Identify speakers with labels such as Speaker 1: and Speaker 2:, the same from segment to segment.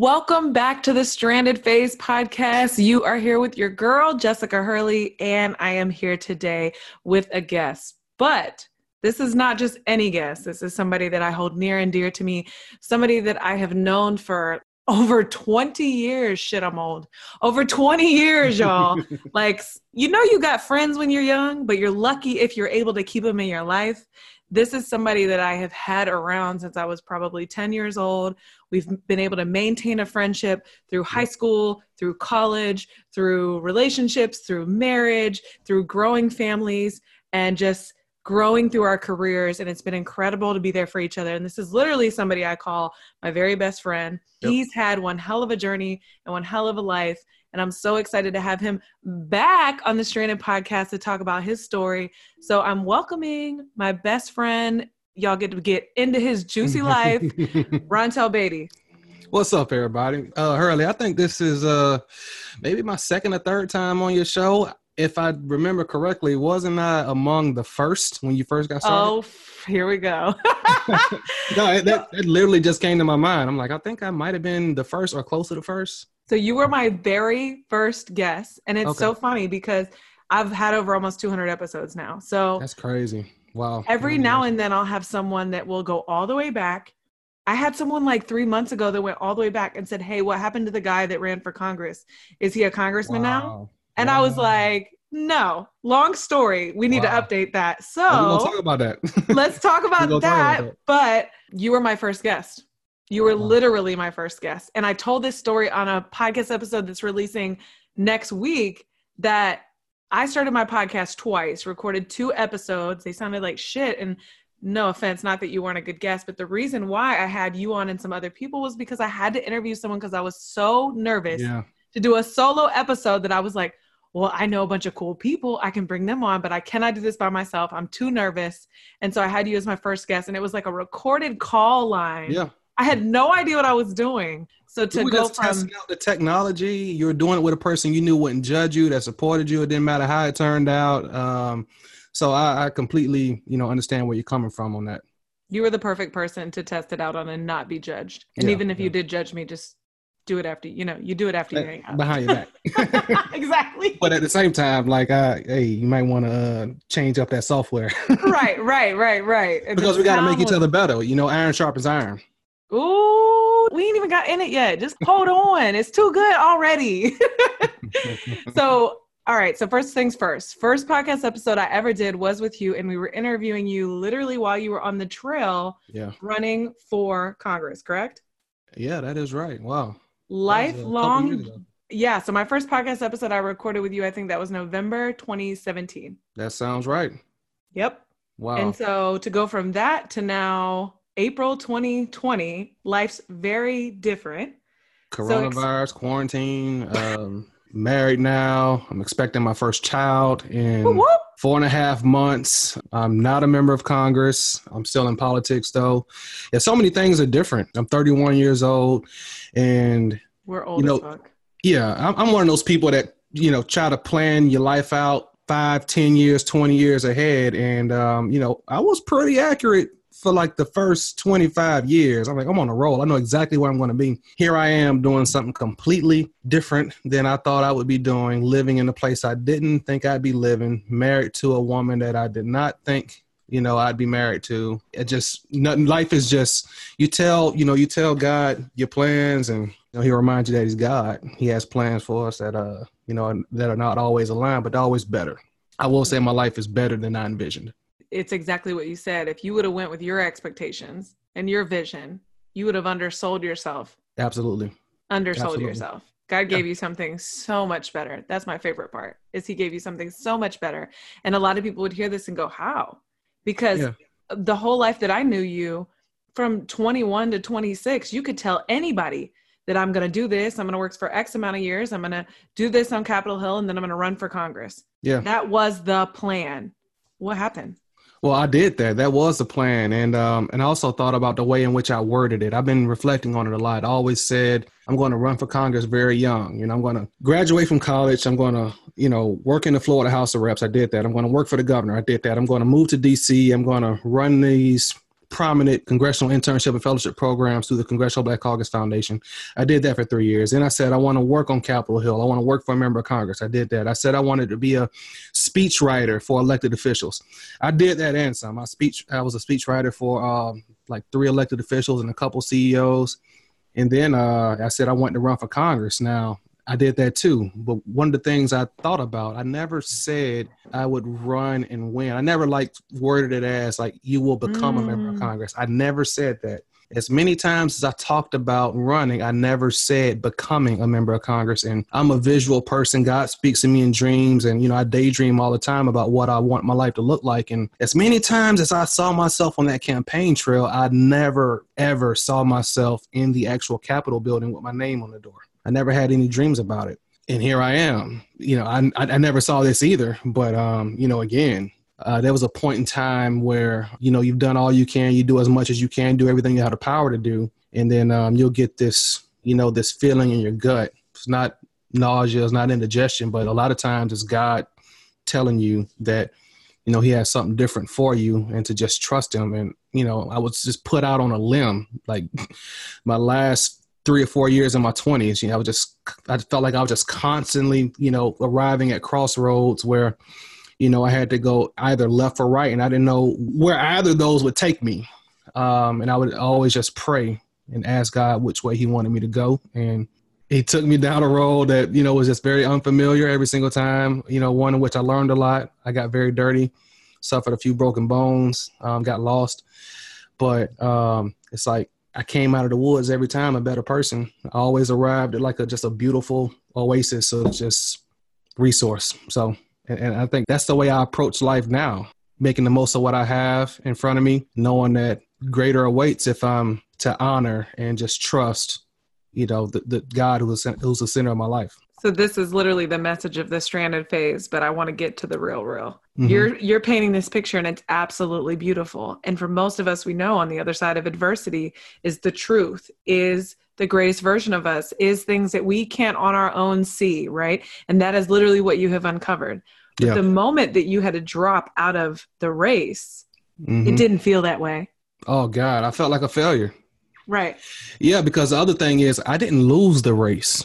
Speaker 1: Welcome back to the Stranded Phase podcast. You are here with your girl, Jessica Hurley, and I am here today with a guest. But this is not just any guest. This is somebody that I hold near and dear to me, somebody that I have known for over 20 years. Shit, I'm old. Over 20 years, y'all. like, you know, you got friends when you're young, but you're lucky if you're able to keep them in your life. This is somebody that I have had around since I was probably 10 years old. We've been able to maintain a friendship through high school, through college, through relationships, through marriage, through growing families, and just growing through our careers and it's been incredible to be there for each other. And this is literally somebody i call my very best friend. Yep. he's had one hell of a journey and one hell of a life and i'm so excited to have him back on the stranded podcast to talk about his story. So i'm welcoming my best friend y'all get to get into his juicy life rontel batie
Speaker 2: What's up, everybody? Uh, Hurley, I think this is uh, maybe my second or third time on your show if I remember correctly, wasn't I among the first when you first got started?
Speaker 1: Oh, here we go.
Speaker 2: no, it, that, it literally just came to my mind. I'm like, I think I might have been the first or close to the first.
Speaker 1: So you were my very first guest, and it's okay. so funny because I've had over almost 200 episodes now. So
Speaker 2: that's crazy. Wow.
Speaker 1: Every now and then I'll have someone that will go all the way back. I had someone like three months ago that went all the way back and said, Hey, what happened to the guy that ran for Congress? Is he a congressman wow. now? And I was like, no, long story. We need wow. to update that. So
Speaker 2: we'll talk about that.
Speaker 1: let's talk about that. Talk about but you were my first guest. You were wow. literally my first guest. And I told this story on a podcast episode that's releasing next week that I started my podcast twice, recorded two episodes. They sounded like shit. And no offense, not that you weren't a good guest, but the reason why I had you on and some other people was because I had to interview someone because I was so nervous yeah. to do a solo episode that I was like, well, I know a bunch of cool people. I can bring them on, but I cannot do this by myself. I'm too nervous. And so I had you as my first guest, and it was like a recorded call line.
Speaker 2: Yeah.
Speaker 1: I had no idea what I was doing. So to
Speaker 2: go
Speaker 1: just
Speaker 2: from testing out the technology, you were doing it with a person you knew wouldn't judge you, that supported you. It didn't matter how it turned out. Um, so I, I completely, you know, understand where you're coming from on that.
Speaker 1: You were the perfect person to test it out on and not be judged. And yeah, even if yeah. you did judge me, just do it after you know you do it after you hang out
Speaker 2: behind your
Speaker 1: back exactly
Speaker 2: but at the same time like uh hey you might want to uh, change up that software
Speaker 1: right right right right
Speaker 2: because we got to make each other better you know iron sharpens iron
Speaker 1: Ooh, we ain't even got in it yet. Just hold on. It's too good already. so, all right. So, first things first. First podcast episode I ever did was with you, and we were interviewing you literally while you were on the trail
Speaker 2: yeah.
Speaker 1: running for Congress, correct?
Speaker 2: Yeah, that is right. Wow
Speaker 1: lifelong yeah so my first podcast episode i recorded with you i think that was november 2017
Speaker 2: that sounds right
Speaker 1: yep
Speaker 2: wow
Speaker 1: and so to go from that to now april 2020 life's very different.
Speaker 2: Coronavirus so ex- quarantine um married now. I'm expecting my first child in whoop, whoop. four and a half months. I'm not a member of congress. I'm still in politics though. Yeah so many things are different. I'm 31 years old and
Speaker 1: we're old you know,
Speaker 2: Yeah, I'm, I'm one of those people that you know try to plan your life out five, ten years, twenty years ahead, and um, you know I was pretty accurate for like the first 25 years. I'm like, I'm on a roll. I know exactly where I'm going to be. Here I am doing something completely different than I thought I would be doing, living in a place I didn't think I'd be living, married to a woman that I did not think you know i'd be married to it just nothing life is just you tell you know you tell god your plans and you know he reminds you that he's god he has plans for us that uh you know that are not always aligned but always better i will say my life is better than i envisioned
Speaker 1: it's exactly what you said if you would have went with your expectations and your vision you would have undersold yourself
Speaker 2: absolutely
Speaker 1: undersold absolutely. yourself God gave you something so much better. That's my favorite part. Is he gave you something so much better. And a lot of people would hear this and go, "How?" Because yeah. the whole life that I knew you from 21 to 26, you could tell anybody that I'm going to do this. I'm going to work for X amount of years. I'm going to do this on Capitol Hill and then I'm going to run for Congress.
Speaker 2: Yeah.
Speaker 1: That was the plan. What happened?
Speaker 2: Well, I did that. That was the plan, and um, and I also thought about the way in which I worded it. I've been reflecting on it a lot. I always said I'm going to run for Congress very young. You know, I'm going to graduate from college. I'm going to, you know, work in the Florida House of Reps. I did that. I'm going to work for the governor. I did that. I'm going to move to D.C. I'm going to run these prominent congressional internship and fellowship programs through the Congressional Black Caucus Foundation. I did that for three years. Then I said I want to work on Capitol Hill. I want to work for a member of Congress. I did that. I said I wanted to be a speechwriter for elected officials. I did that and some. I speech. I was a speechwriter for um, like three elected officials and a couple CEOs. And then uh, I said I wanted to run for Congress. Now I did that too. But one of the things I thought about, I never said I would run and win. I never like worded it as like you will become mm. a member of mm. Congress. I never said that. As many times as I talked about running, I never said becoming a member of Congress. And I'm a visual person. God speaks to me in dreams. And, you know, I daydream all the time about what I want my life to look like. And as many times as I saw myself on that campaign trail, I never, ever saw myself in the actual Capitol building with my name on the door. I never had any dreams about it. And here I am. You know, I, I, never saw this either. But, um, you know, again, uh, there was a point in time where, you know, you've done all you can, you do as much as you can, do everything you have the power to do. And then um, you'll get this, you know, this feeling in your gut. It's not nausea, it's not indigestion, but a lot of times it's God telling you that, you know, he has something different for you and to just trust him. And, you know, I was just put out on a limb. Like my last three or four years in my 20s you know i was just i felt like i was just constantly you know arriving at crossroads where you know i had to go either left or right and i didn't know where either of those would take me. Um, and i would always just pray and ask god which way he wanted me to go. And he took me down a road that you know was just very unfamiliar every single time you know one in which i learned a lot. I got very dirty suffered a few broken bones um, got lost. But um, it's like I came out of the woods every time a better person. I always arrived at like a just a beautiful oasis of just resource. So, and, and I think that's the way I approach life now, making the most of what I have in front of me, knowing that greater awaits if I'm to honor and just trust, you know, the, the God who's who's the center of my life.
Speaker 1: So this is literally the message of the stranded phase, but I want to get to the real real. Mm-hmm. You're you're painting this picture and it's absolutely beautiful. And for most of us we know on the other side of adversity is the truth, is the greatest version of us, is things that we can't on our own see, right? And that is literally what you have uncovered. But yeah. the moment that you had to drop out of the race, mm-hmm. it didn't feel that way.
Speaker 2: Oh God, I felt like a failure.
Speaker 1: Right.
Speaker 2: Yeah, because the other thing is I didn't lose the race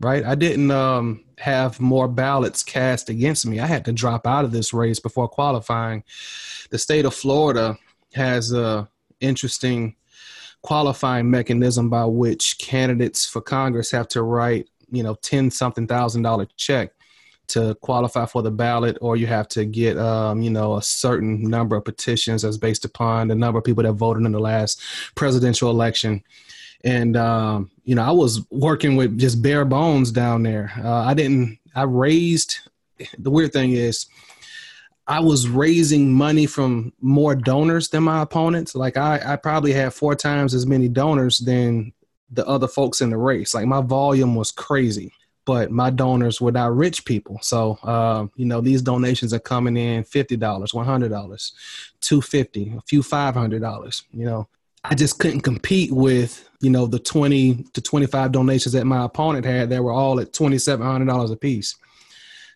Speaker 2: right? I didn't um, have more ballots cast against me. I had to drop out of this race before qualifying. The state of Florida has a interesting qualifying mechanism by which candidates for Congress have to write, you know, ten something thousand dollar check to qualify for the ballot, or you have to get, um, you know, a certain number of petitions as based upon the number of people that voted in the last presidential election and um, you know I was working with just bare bones down there. Uh, I didn't. I raised. The weird thing is, I was raising money from more donors than my opponents. Like I, I probably had four times as many donors than the other folks in the race. Like my volume was crazy, but my donors were not rich people. So, uh, you know, these donations are coming in fifty dollars, one hundred dollars, two fifty, a few five hundred dollars. You know, I just couldn't compete with you know the 20 to 25 donations that my opponent had that were all at $2700 a piece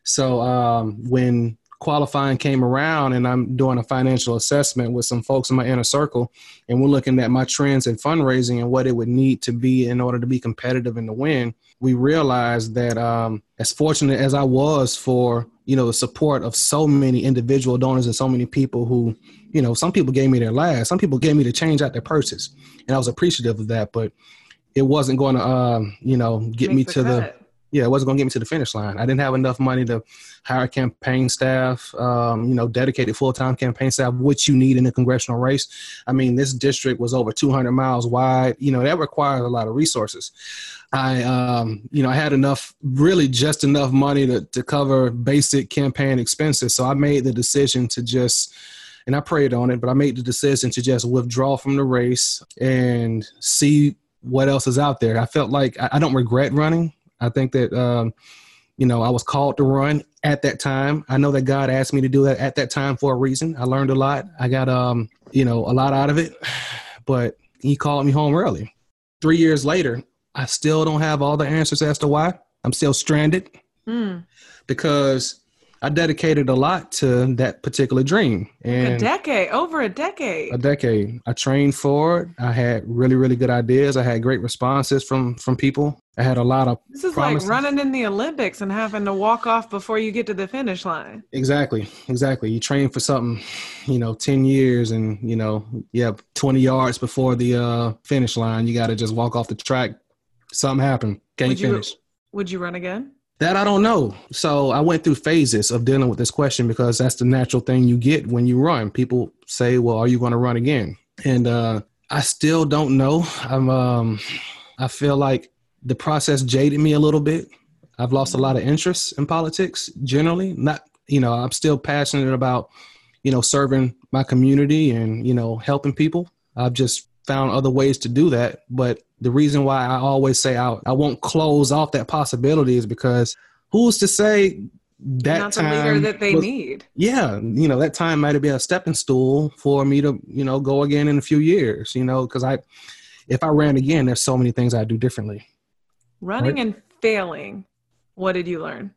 Speaker 2: so um, when qualifying came around and i'm doing a financial assessment with some folks in my inner circle and we're looking at my trends in fundraising and what it would need to be in order to be competitive and to win we realized that um, as fortunate as i was for you know the support of so many individual donors and so many people who you know, some people gave me their last, some people gave me the change out their purses, and I was appreciative of that. But it wasn't going to, um, you know, get Make me to the, the yeah, it wasn't going to get me to the finish line. I didn't have enough money to hire campaign staff, um, you know, dedicated full time campaign staff, which you need in a congressional race. I mean, this district was over 200 miles wide. You know, that requires a lot of resources. I, um, you know, I had enough, really just enough money to, to cover basic campaign expenses. So I made the decision to just, and I prayed on it, but I made the decision to just withdraw from the race and see what else is out there. I felt like I, I don't regret running. I think that um, you know I was called to run at that time. I know that God asked me to do that at that time for a reason. I learned a lot. I got um, you know a lot out of it, but He called me home early. Three years later, I still don't have all the answers as to why. I'm still stranded mm. because I dedicated a lot to that particular dream.
Speaker 1: And a decade, over a decade.
Speaker 2: A decade. I trained for it. I had really, really good ideas. I had great responses from from people. I had a lot of.
Speaker 1: This is promises. like running in the Olympics and having to walk off before you get to the finish line.
Speaker 2: Exactly, exactly. You train for something, you know, ten years, and you know, yeah, twenty yards before the uh, finish line, you got to just walk off the track. Something happened. Can't would finish.
Speaker 1: You, would you run again?
Speaker 2: That I don't know. So I went through phases of dealing with this question because that's the natural thing you get when you run. People say, "Well, are you going to run again?" And uh, I still don't know. I'm. Um, I feel like the process jaded me a little bit. I've lost a lot of interest in politics generally. Not, you know, I'm still passionate about, you know, serving my community and you know helping people. I've just found other ways to do that, but the reason why I always say I, I won't close off that possibility is because who's to say that
Speaker 1: Not
Speaker 2: time
Speaker 1: the leader that they was, need.
Speaker 2: Yeah, you know that time might have been a stepping stool for me to you know go again in a few years. You know, because I if I ran again, there's so many things I'd do differently.
Speaker 1: Running right? and failing. What did you learn?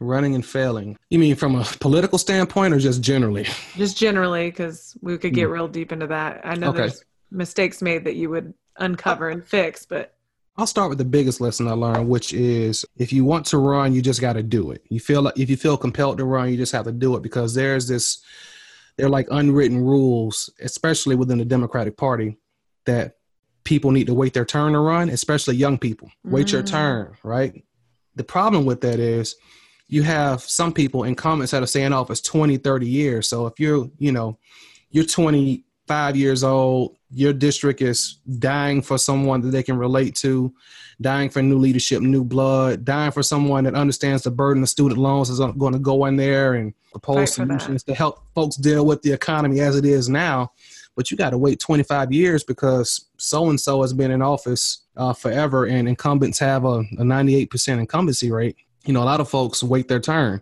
Speaker 2: Running and failing. You mean from a political standpoint or just generally?
Speaker 1: Just generally, because we could get mm. real deep into that. I know okay. there's mistakes made that you would uncover and fix, but
Speaker 2: I'll start with the biggest lesson I learned, which is if you want to run, you just got to do it. You feel like if you feel compelled to run, you just have to do it because there's this, they're like unwritten rules, especially within the Democratic Party, that people need to wait their turn to run, especially young people. Wait mm. your turn, right? The problem with that is you have some people in comments that are staying office 20, 30 years. So if you're, you know, you're 25 years old, your district is dying for someone that they can relate to, dying for new leadership, new blood, dying for someone that understands the burden of student loans is going to go in there and propose solutions to help folks deal with the economy as it is now. But you got to wait 25 years because so and so has been in office uh, forever, and incumbents have a, a 98% incumbency rate you know, a lot of folks wait their turn.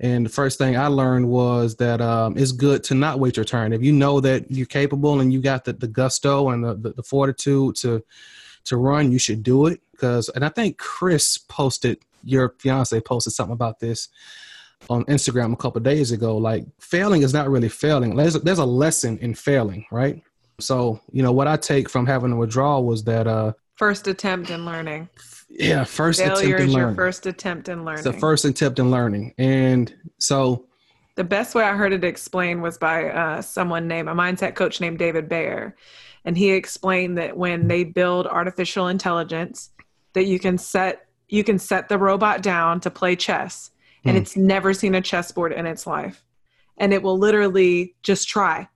Speaker 2: And the first thing I learned was that um, it's good to not wait your turn. If you know that you're capable and you got the, the gusto and the, the, the fortitude to to run, you should do it. Because, and I think Chris posted, your fiance posted something about this on Instagram a couple days ago. Like, failing is not really failing. There's a, there's a lesson in failing, right? So, you know, what I take from having a withdrawal was that uh,
Speaker 1: first attempt in learning
Speaker 2: yeah first
Speaker 1: failure
Speaker 2: attempt
Speaker 1: is your first attempt in learning
Speaker 2: it's the first attempt in learning. And so
Speaker 1: the best way i heard it explained was by uh, someone named a mindset coach named david bayer and he explained that when they build artificial intelligence that you can set you can set the robot down to play chess and mm. it's never seen a chessboard in its life. And it will literally just try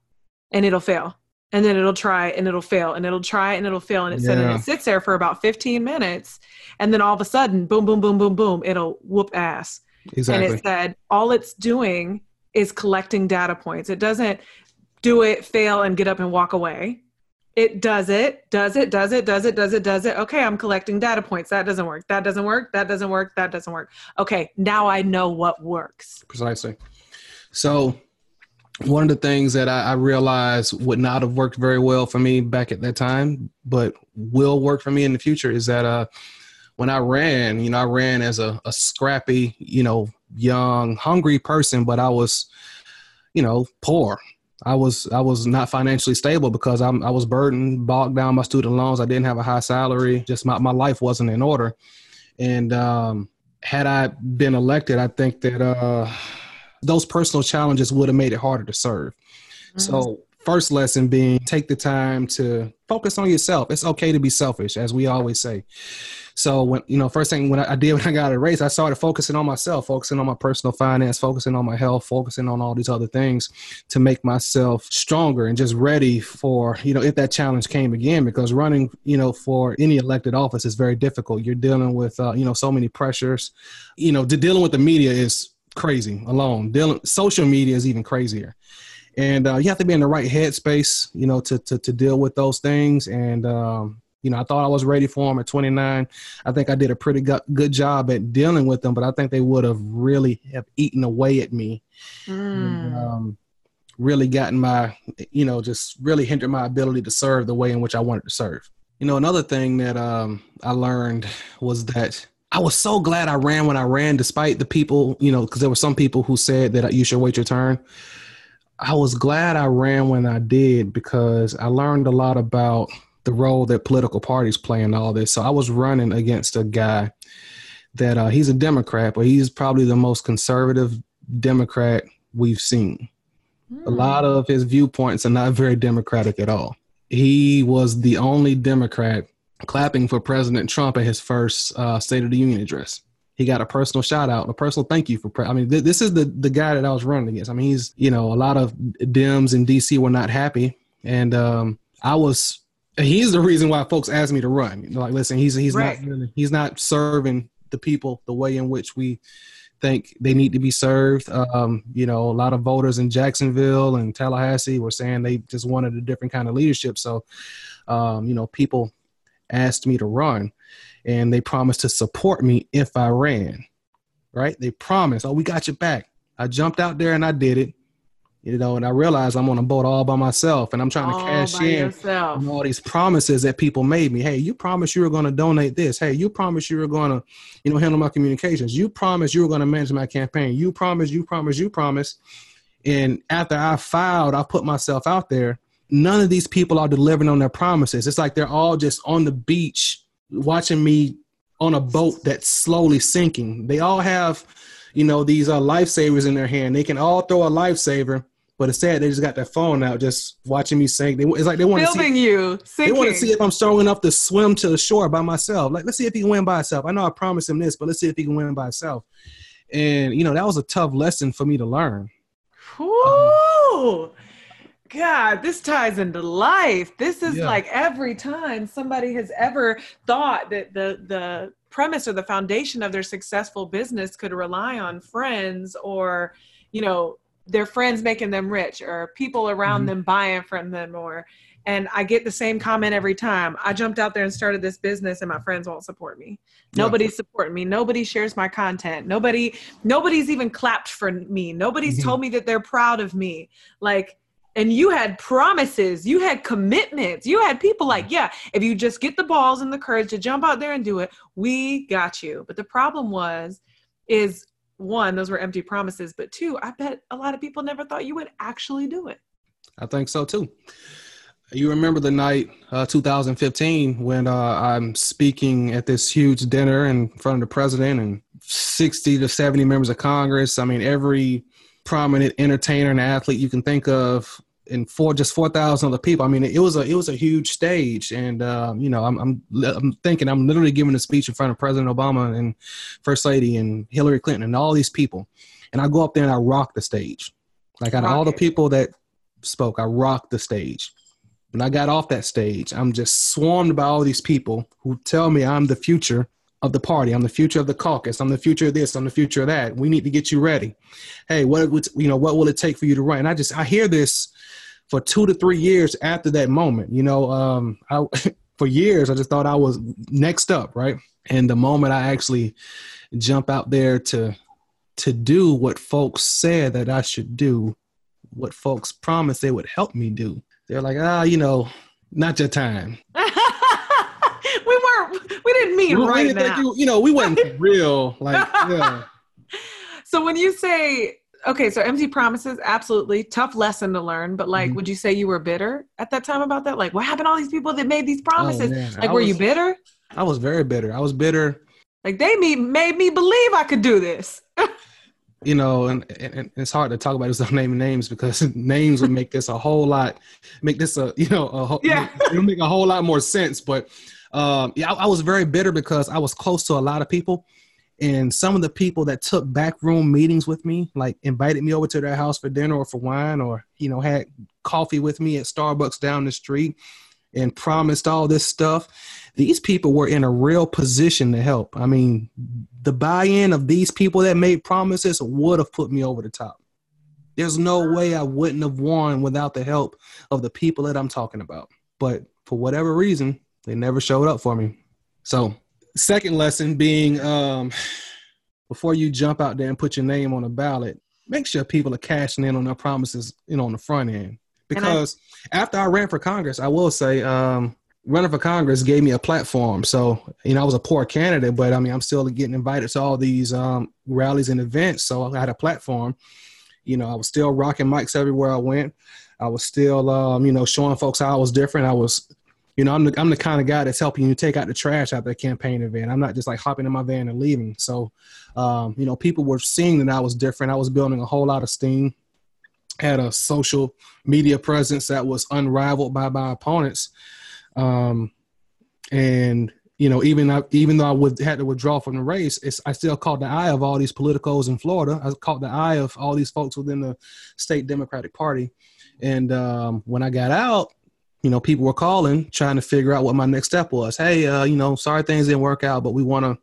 Speaker 1: and it'll fail and then it'll try and it'll fail and it'll try and it'll fail and it, yeah. and it sits there for about 15 minutes and then all of a sudden boom boom boom boom boom it'll whoop ass. Exactly. and it said all it's doing is collecting data points. It doesn't do it fail and get up and walk away. It does it does it does it does it does it does it. Okay i'm collecting data points. That doesn't work. That doesn't work. That doesn't work. That doesn't work. Okay now i know what works.
Speaker 2: Precisely. So one of the things that I, I, realized would not have worked very well for me back at that time, but will work for me in the future is that uh, when I ran, you know, I ran as a, a scrappy, you know, young, hungry person, but I was, you know, poor. I was I was not financially stable because I'm I was burdened, bogged down by student loans. I didn't have a high salary. Just my, my life wasn't in order. And um, had I been elected, I think that uh, those personal challenges would have made it harder to serve. Mm-hmm. So first lesson being take the time to focus on yourself. It's okay to be selfish, as we always say. So when you know, first thing when I, did when I got a raise, I started focusing on myself, focusing on my personal finance, focusing on my health, focusing on all these other things to make myself stronger and just ready for you know if that challenge came again. Because running you know for any elected office is very difficult. You're dealing with uh, you know so many pressures. You know, dealing with the media is crazy alone. Dealing social media is even crazier and uh, you have to be in the right headspace, you know, to to, to deal with those things. And um, you know, I thought I was ready for them at 29. I think I did a pretty good, good job at dealing with them, but I think they would have really have eaten away at me. Mm. And, um, really gotten my, you know, just really hindered my ability to serve the way in which I wanted to serve. You know, another thing that um, I learned was that I was so glad I ran when I ran, despite the people, you know, because there were some people who said that you should wait your turn. I was glad I ran when I did because I learned a lot about the role that political parties play in all this. So I was running against a guy that uh, he's a Democrat, but he's probably the most conservative Democrat we've seen. Mm. A hmm. lot of his viewpoints are not very democratic at all. He was the only Democrat clapping for President Trump at his first uh, State of the Union address. He got a personal shout out, a personal thank you for. Pre- I mean, th- this is the the guy that I was running against. I mean, he's you know a lot of Dems in D.C. were not happy, and um, I was he's the reason why folks asked me to run. Like, listen, he's he's right. not he's not serving the people the way in which we think they need to be served. Um, you know, a lot of voters in Jacksonville and Tallahassee were saying they just wanted a different kind of leadership. So, um, you know, people asked me to run, and they promised to support me if I ran. Right? They promised, "Oh, we got your back." I jumped out there and I did it you know, and I realized I'm on a boat all by myself and I'm trying all to cash in on all these promises that people made me. Hey, you promised you were going to donate this. Hey, you promised you were going to, you know, handle my communications. You promised you were going to manage my campaign. You promised, you promised, you promised. And after I filed, I put myself out there. None of these people are delivering on their promises. It's like they're all just on the beach watching me on a boat that's slowly sinking. They all have, you know, these uh, lifesavers in their hand. They can all throw a lifesaver but instead, they just got their phone out, just watching me sink. They, it's like they want
Speaker 1: to see you.
Speaker 2: Sinking. They want to see if I'm strong enough to swim to the shore by myself. Like, let's see if he can win by himself. I know I promised him this, but let's see if he can win by himself. And you know, that was a tough lesson for me to learn.
Speaker 1: Ooh. God, this ties into life. This is yeah. like every time somebody has ever thought that the the premise or the foundation of their successful business could rely on friends or, you know, their friends making them rich or people around mm-hmm. them buying from them or and I get the same comment every time. I jumped out there and started this business and my friends won't support me. Yeah. Nobody's supporting me. Nobody shares my content. Nobody nobody's even clapped for me. Nobody's mm-hmm. told me that they're proud of me. Like and you had promises, you had commitments. You had people like, yeah, if you just get the balls and the courage to jump out there and do it, we got you. But the problem was is one, those were empty promises, but two, I bet a lot of people never thought you would actually do it.
Speaker 2: I think so too. You remember the night, uh, 2015, when uh, I'm speaking at this huge dinner in front of the president and 60 to 70 members of Congress. I mean, every prominent entertainer and athlete you can think of and for just 4,000 other people. I mean, it was a it was a huge stage, and um, you know, I'm, I'm I'm thinking I'm literally giving a speech in front of President Obama and First Lady and Hillary Clinton and all these people, and I go up there and I rock the stage, like out of all the people that spoke, I rocked the stage. When I got off that stage, I'm just swarmed by all these people who tell me I'm the future of the party. I'm the future of the caucus. I'm the future of this. I'm the future of that. We need to get you ready. Hey, what would you know? What will it take for you to run? And I just I hear this for two to three years after that moment. You know, um, I, for years I just thought I was next up, right? And the moment I actually jump out there to to do what folks said that I should do, what folks promised they would help me do, they're like, ah, you know, not your time.
Speaker 1: we weren't. We didn't mean we, right we didn't now.
Speaker 2: You, you, know, we weren't real. Like, yeah.
Speaker 1: So when you say okay, so empty promises, absolutely tough lesson to learn. But like, mm-hmm. would you say you were bitter at that time about that? Like, what happened to all these people that made these oh, promises? Oh, like, I were was, you bitter?
Speaker 2: I was very bitter. I was bitter.
Speaker 1: Like they me made me believe I could do this.
Speaker 2: you know, and, and, it's hard to talk about this naming names because names would make this a whole lot, make this a you know, a whole, yeah, it'll make a whole lot more sense. But um, yeah, I, I was very bitter because I was close to a lot of people, and some of the people that took backroom meetings with me, like invited me over to their house for dinner or for wine, or you know, had coffee with me at Starbucks down the street and promised all this stuff. These people were in a real position to help. I mean, the buy-in of these people that made promises would have put me over the top. There's no way I wouldn't have won without the help of the people that I'm talking about. But for whatever reason, they never showed up for me. So, second lesson being um, before you jump out there and put your name on a ballot, make sure people are cashing in on their promises, you know, on the front end because I, after I ran for Congress, I will say um, running for Congress gave me a platform. So you know, I was a poor candidate, but I mean, I'm still getting invited to all these um, rallies and events. So I had a platform. You know, I was still rocking mics everywhere I went. I was still, um, you know, showing folks how I was different. I was, you know, I'm the, I'm the kind of guy that's helping you take out the trash after a campaign event. I'm not just like hopping in my van and leaving. So, um, you know, people were seeing that I was different. I was building a whole lot of steam had a social media presence that was unrivaled by my opponents. Um, and you know, even even though I would had to withdraw from the race, I still caught the eye of all these politicos in Florida. I caught the eye of all these folks within the state Democratic Party. And um, when I got out, you know, people were calling trying to figure out what my next step was. Hey, uh, you know, sorry things didn't work out, but we want to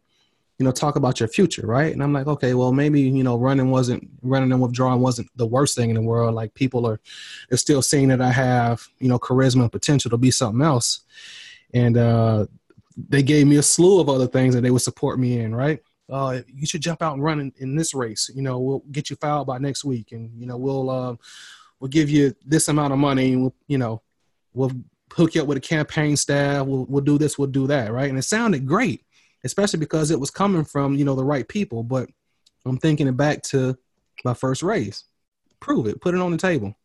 Speaker 2: you know, talk about your future, right? And I'm like, okay, well, maybe you know, running wasn't running and withdrawing wasn't the worst thing in the world. Like people are, they're still seeing that I have you know charisma and potential to be something else, and uh, they gave me a slew of other things that they would support me in, right? Uh, you should jump out and run in, in, this race. You know, we'll get you filed by next week, and you know, we'll uh, we'll give you this amount of money, and we'll, you know, we'll hook you up with a campaign staff. We'll we'll do this, we'll do that, right? And it sounded great especially because it was coming from you know the right people. But I'm thinking it back to my first raise. Prove it. Put it on the table.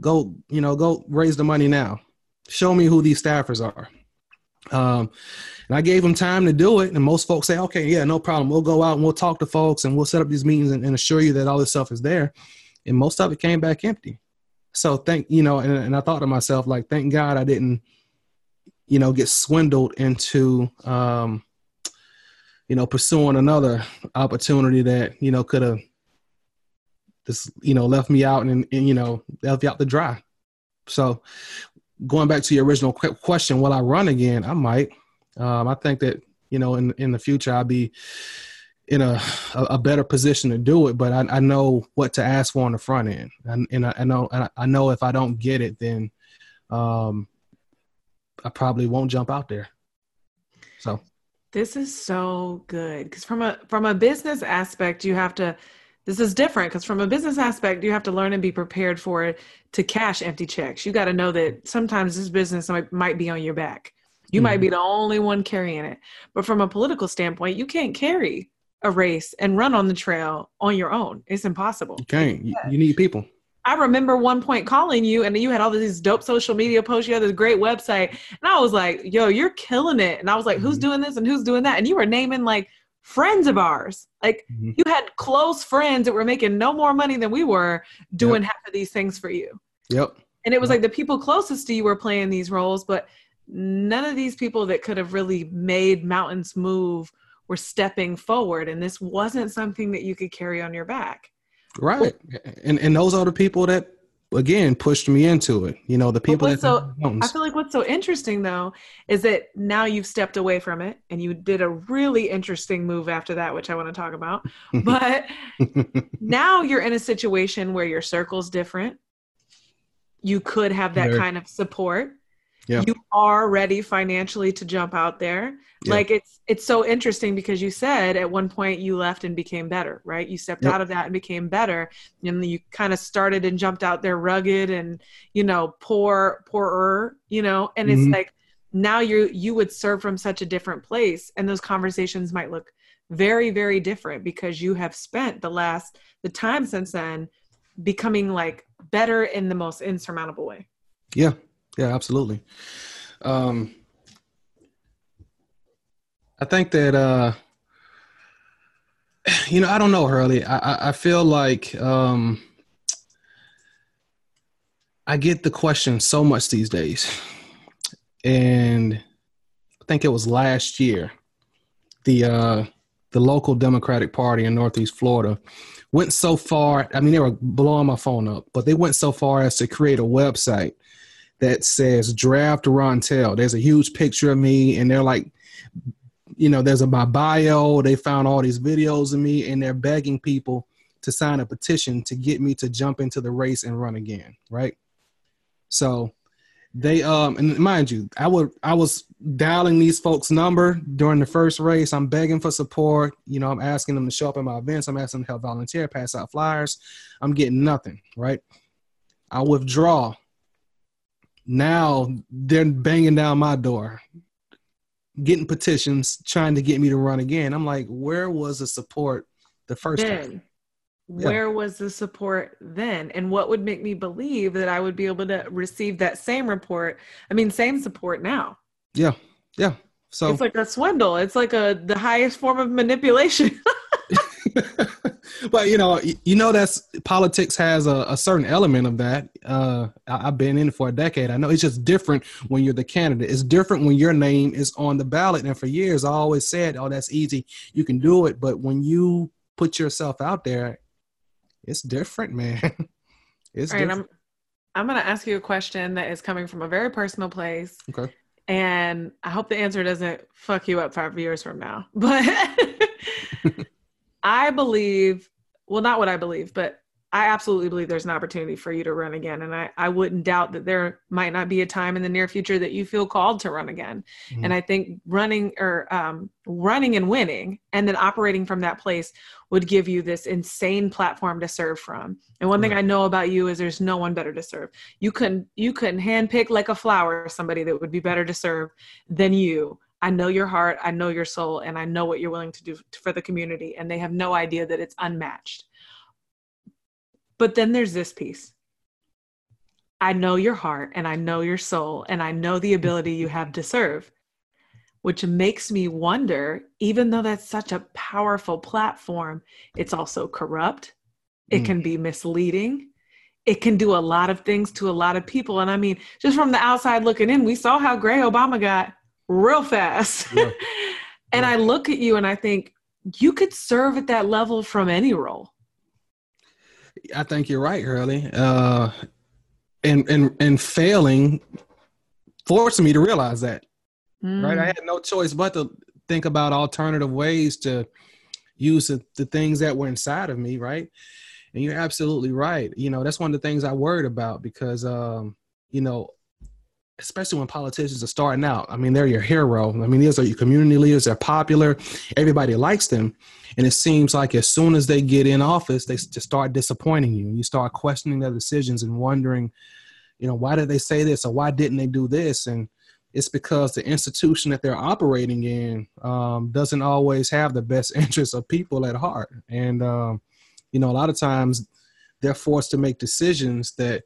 Speaker 2: Go, you know, go raise the money now. Show me who these staffers are. Um, and I gave them time to do it. And most folks say, okay, yeah, no problem. We'll go out and we'll talk to folks and we'll set up these meetings and, and assure you that all this stuff is there. And most of it came back empty. So thank, you know, and, and I thought to myself, like, thank God I didn't, you know, get swindled into, um, you know, pursuing another opportunity that, you know, could have just, you know, left me out and, and, you know, left me out to dry. So going back to your original question, will I run again? I might. Um, I think that, you know, in, in the future, I'll be in a, a better position to do it, but I, I know what to ask for on the front end. And, and I, I, know, I know if I don't get it, then, um, I probably won't jump out there. So
Speaker 1: this is so good because from a from a business aspect, you have to. This is different because from a business aspect, you have to learn and be prepared for it to cash empty checks. You got to know that sometimes this business might, might be on your back. You mm-hmm. might be the only one carrying it. But from a political standpoint, you can't carry a race and run on the trail on your own. It's impossible.
Speaker 2: Can't. You, you need people.
Speaker 1: I remember one point calling you and you had all these dope social media posts. You had this great website. And I was like, yo, you're killing it. And I was like, who's mm-hmm. doing this and who's doing that? And you were naming like friends of ours. Like mm-hmm. you had close friends that were making no more money than we were doing yep. half of these things for you.
Speaker 2: Yep.
Speaker 1: And it was like the people closest to you were playing these roles, but none of these people that could have really made mountains move were stepping forward. And this wasn't something that you could carry on your back.
Speaker 2: Right. And and those are the people that again pushed me into it. You know, the people that
Speaker 1: so I feel like what's so interesting though is that now you've stepped away from it and you did a really interesting move after that, which I want to talk about. But now you're in a situation where your circle's different. You could have that kind of support yeah. you are ready financially to jump out there yeah. like it's it's so interesting because you said at one point you left and became better right you stepped yep. out of that and became better and you kind of started and jumped out there rugged and you know poor poorer you know and mm-hmm. it's like now you you would serve from such a different place and those conversations might look very very different because you have spent the last the time since then becoming like better in the most insurmountable way
Speaker 2: yeah yeah, absolutely. Um, I think that uh, You know, I don't know, Hurley. I, I feel like um, I get the question so much these days. And I think it was last year, the uh, the local Democratic Party in Northeast Florida went so far. I mean, they were blowing my phone up, but they went so far as to create a website that says draft Rontel. There's a huge picture of me, and they're like, you know, there's a my bio. They found all these videos of me, and they're begging people to sign a petition to get me to jump into the race and run again. Right. So they um and mind you, I would I was dialing these folks' number during the first race. I'm begging for support. You know, I'm asking them to show up at my events. I'm asking them to help volunteer, pass out flyers. I'm getting nothing. Right. I withdraw now they're banging down my door, getting petitions, trying to get me to run again. I'm like, where was the support the first
Speaker 1: then,
Speaker 2: time?
Speaker 1: Where yeah. was the support then? And what would make me believe that I would be able to receive that same report? I mean, same support now.
Speaker 2: Yeah. Yeah. So
Speaker 1: it's like a swindle. It's like a the highest form of manipulation.
Speaker 2: but you know, you know that's politics has a, a certain element of that. Uh, I, have been in for a decade. I know it's just different when you're the candidate. It's different when your name is on the ballot. And for years, I always said, "Oh, that's easy. You can do it." But when you put yourself out there, it's different, man. it's
Speaker 1: All right, different. I'm I'm going to ask you a question that is coming from a very personal place.
Speaker 2: Okay.
Speaker 1: And I hope the answer doesn't fuck you up five years from now. But I believe, well, not what I believe, but I absolutely believe there's an opportunity for you to run again. And I, I wouldn't doubt that there might not be a time in the near future that you feel called to run again. Mm-hmm. And I think running or um, running and winning and then operating from that place would give you this insane platform to serve from. And one right. thing I know about you is there's no one better to serve. You couldn't you couldn't handpick like a flower somebody that would be better to serve than you I know your heart, I know your soul, and I know what you're willing to do for the community. And they have no idea that it's unmatched. But then there's this piece I know your heart, and I know your soul, and I know the ability you have to serve, which makes me wonder even though that's such a powerful platform, it's also corrupt, it mm. can be misleading. It can do a lot of things to a lot of people. And I mean, just from the outside looking in, we saw how gray Obama got real fast. Yeah. and yeah. I look at you and I think you could serve at that level from any role.
Speaker 2: I think you're right, Hurley. Uh, and and and failing forced me to realize that. Mm. Right, I had no choice but to think about alternative ways to use the, the things that were inside of me. Right, and you're absolutely right. You know, that's one of the things I worried about because, um, you know, especially when politicians are starting out. I mean, they're your hero. I mean, these are your community leaders. They're popular. Everybody likes them. And it seems like as soon as they get in office, they just start disappointing you. You start questioning their decisions and wondering, you know, why did they say this or why didn't they do this? And it's because the institution that they're operating in um, doesn't always have the best interests of people at heart. And, um, you know, a lot of times they're forced to make decisions that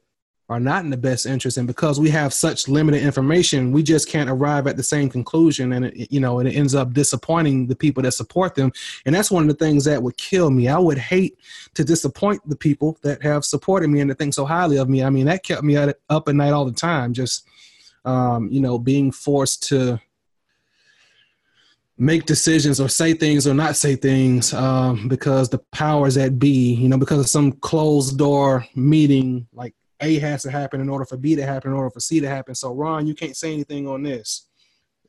Speaker 2: are not in the best interest. And because we have such limited information we just can't arrive at the same conclusion. And it, you know and it ends up disappointing the people that support them. And that's one of the things that would kill me. I would hate to disappoint the people that have supported me and that think so highly of me. I mean that kept me up at night all the time just um, you know being forced to make decisions or say things or not say things um, because the powers that be, you know, because of some closed door meeting, like a has to happen in order for B to happen, in order for C to happen. So, Ron, you can't say anything on this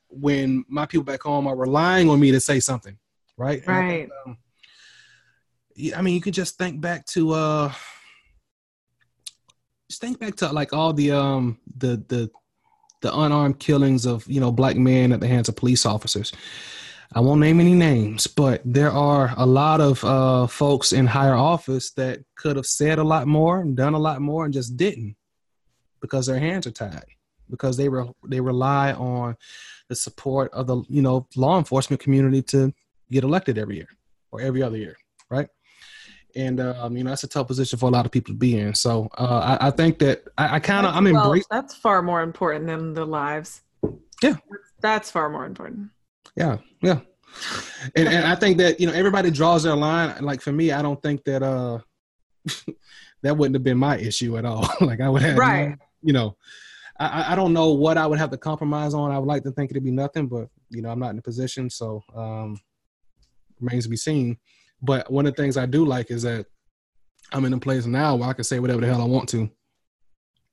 Speaker 2: when my people back home are relying on me to say something, right?
Speaker 1: Right. I, think, um,
Speaker 2: I mean, you could just think back to uh, just think back to like all the um the the the unarmed killings of you know black men at the hands of police officers. I won't name any names, but there are a lot of uh, folks in higher office that could have said a lot more and done a lot more and just didn't because their hands are tied because they re- they rely on the support of the you know law enforcement community to get elected every year or every other year, right? And um, you know that's a tough position for a lot of people to be in. So uh, I, I, think that I, I kind of I'm well, embracing.
Speaker 1: That's far more important than the lives.
Speaker 2: Yeah,
Speaker 1: that's far more important.
Speaker 2: Yeah, yeah. and, and I think that you know everybody draws their line. Like for me, I don't think that uh that wouldn't have been my issue at all. like I would have,
Speaker 1: right.
Speaker 2: you know, I, I don't know what I would have to compromise on. I would like to think it'd be nothing, but you know, I'm not in a position, so um, remains to be seen. But one of the things I do like is that I'm in a place now where I can say whatever the hell I want to.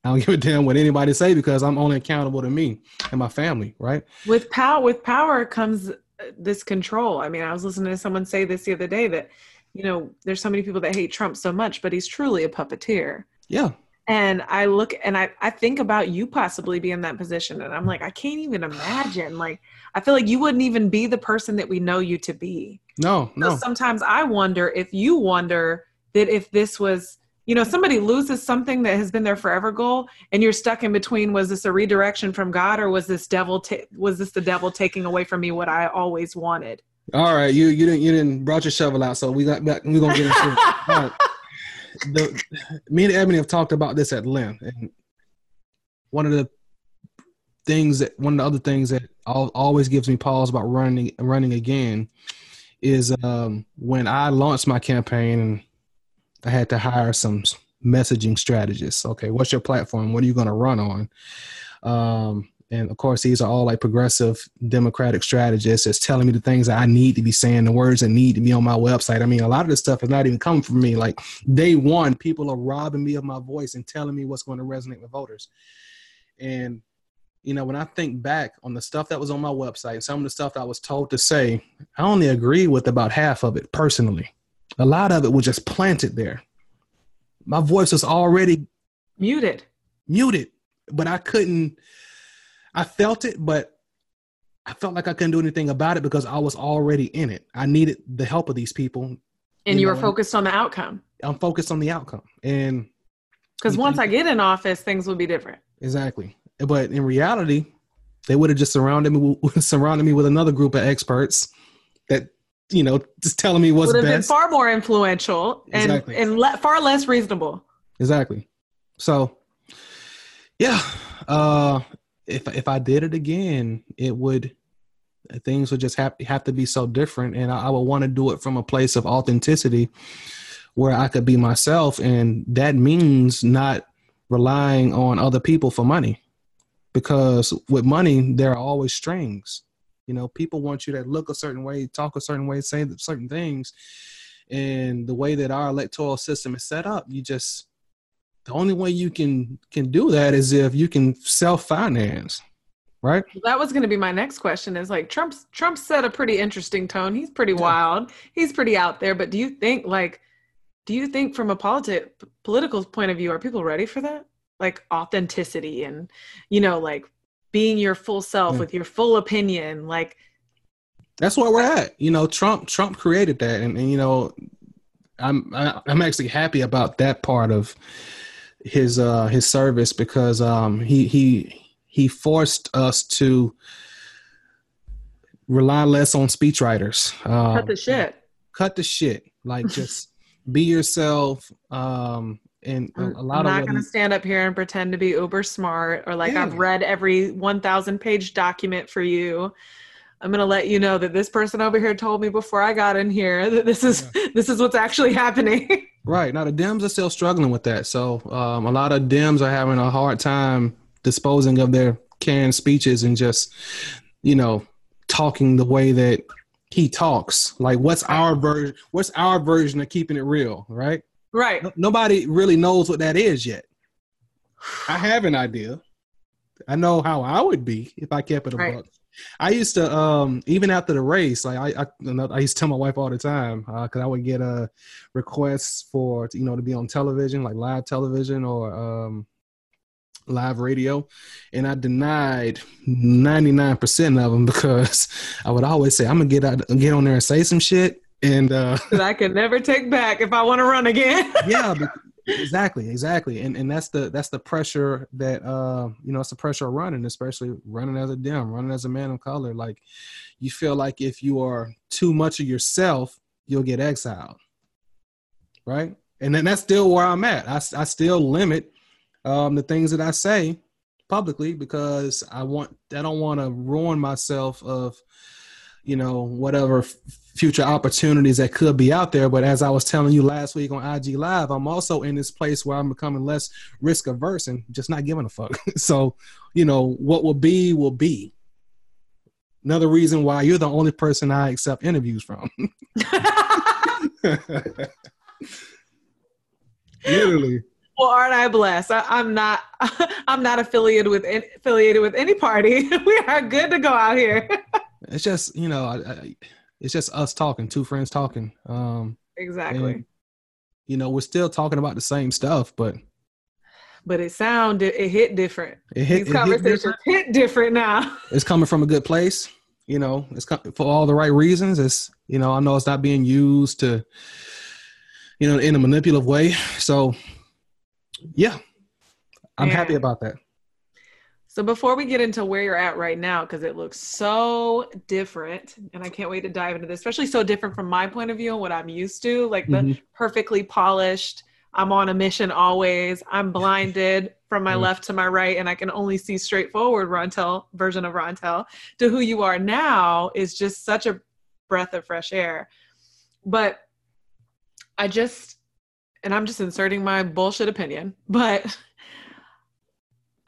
Speaker 2: I don't give a damn what anybody say because I'm only accountable to me and my family, right?
Speaker 1: With power, with power comes this control. I mean, I was listening to someone say this the other day that, you know, there's so many people that hate Trump so much, but he's truly a puppeteer.
Speaker 2: Yeah.
Speaker 1: And I look and I, I think about you possibly be in that position. And I'm like, I can't even imagine. Like, I feel like you wouldn't even be the person that we know you to be.
Speaker 2: No, no.
Speaker 1: So sometimes I wonder if you wonder that if this was you know somebody loses something that has been their forever goal and you're stuck in between was this a redirection from god or was this devil ta- was this the devil taking away from me what i always wanted
Speaker 2: all right you you didn't you didn't brought your shovel out so we got back we're gonna get into it right. the, me and ebony have talked about this at length and one of the things that one of the other things that always gives me pause about running running again is um, when i launched my campaign and I had to hire some messaging strategists. Okay, what's your platform? What are you going to run on? Um, and of course, these are all like progressive democratic strategists that's telling me the things that I need to be saying, the words that need to be on my website. I mean, a lot of this stuff is not even coming from me. Like day one, people are robbing me of my voice and telling me what's going to resonate with voters. And you know, when I think back on the stuff that was on my website, and some of the stuff I was told to say, I only agree with about half of it personally. A lot of it was just planted there. My voice was already
Speaker 1: muted.
Speaker 2: Muted, but I couldn't. I felt it, but I felt like I couldn't do anything about it because I was already in it. I needed the help of these people.
Speaker 1: And you, you know, were focused on the outcome.
Speaker 2: I'm focused on the outcome. And
Speaker 1: because once I get in office, things will be different.
Speaker 2: Exactly. But in reality, they would have just surrounded me surrounded me with another group of experts you know, just telling me what's
Speaker 1: would have
Speaker 2: best.
Speaker 1: been far more influential and exactly. and le- far less reasonable.
Speaker 2: Exactly. So, yeah, uh, if if I did it again, it would things would just have have to be so different, and I, I would want to do it from a place of authenticity, where I could be myself, and that means not relying on other people for money, because with money there are always strings you know, people want you to look a certain way, talk a certain way, say certain things. And the way that our electoral system is set up, you just the only way you can can do that is if you can self finance right
Speaker 1: that was going to be my next question is like trump's trump set a pretty interesting tone. He's pretty yeah. wild. He's pretty out there. But do you think like do you think from a politi- political point of view are people ready for that? Like authenticity and you know like being your full self yeah. with your full opinion like
Speaker 2: that's where we're at. You know trump trump created that. And, and you know i'm I, am i am actually happy about that part of his uh his service because um he he he forced us to rely less on speechwriters.
Speaker 1: Um, cut the shit.
Speaker 2: cut the shit. Like just be yourself um and a, a lot
Speaker 1: I'm
Speaker 2: not
Speaker 1: going to stand up here and pretend to be uber smart or like yeah. I've read every 1000 page document for you. I'm going to let you know that this person over here told me before I got in here that this is yeah. this is what's actually happening.
Speaker 2: right. Now the Dems are still struggling with that. So um, a lot of Dems are having a hard time disposing of their canned speeches and just you know talking the way that he talks. Like what's our version what's our version of keeping it real, right?
Speaker 1: Right.
Speaker 2: No, nobody really knows what that is yet. I have an idea. I know how I would be if I kept it a right. buck. I used to um even after the race, like I I, I used to tell my wife all the time because uh, I would get a uh, requests for you know to be on television, like live television or um live radio, and I denied ninety nine percent of them because I would always say I'm gonna get out get on there and say some shit, and uh,
Speaker 1: I can never take back if I want to run again.
Speaker 2: yeah, exactly, exactly, and and that's the that's the pressure that uh you know it's the pressure of running, especially running as a Dem, running as a man of color. Like you feel like if you are too much of yourself, you'll get exiled, right? And then that's still where I'm at. I I still limit um the things that I say publicly because I want I don't want to ruin myself of you know, whatever future opportunities that could be out there. But as I was telling you last week on IG Live, I'm also in this place where I'm becoming less risk averse and just not giving a fuck. so, you know, what will be will be. Another reason why you're the only person I accept interviews from. Literally.
Speaker 1: Well, aren't I blessed? I, am not. I'm not affiliated with any, affiliated with any party. we are good to go out here.
Speaker 2: it's just you know, I, I, it's just us talking, two friends talking. Um,
Speaker 1: exactly.
Speaker 2: And, you know, we're still talking about the same stuff, but
Speaker 1: but it sounded it hit different.
Speaker 2: It hit,
Speaker 1: These it conversations hit different. hit different. now.
Speaker 2: It's coming from a good place. You know, it's for all the right reasons. It's you know, I know it's not being used to, you know, in a manipulative way. So yeah, I'm happy about that.
Speaker 1: So before we get into where you're at right now, because it looks so different, and I can't wait to dive into this, especially so different from my point of view and what I'm used to, like the mm-hmm. perfectly polished, I'm on a mission always, I'm blinded from my mm-hmm. left to my right, and I can only see straightforward Rontel version of Rontel, to who you are now is just such a breath of fresh air. But I just and I'm just inserting my bullshit opinion, but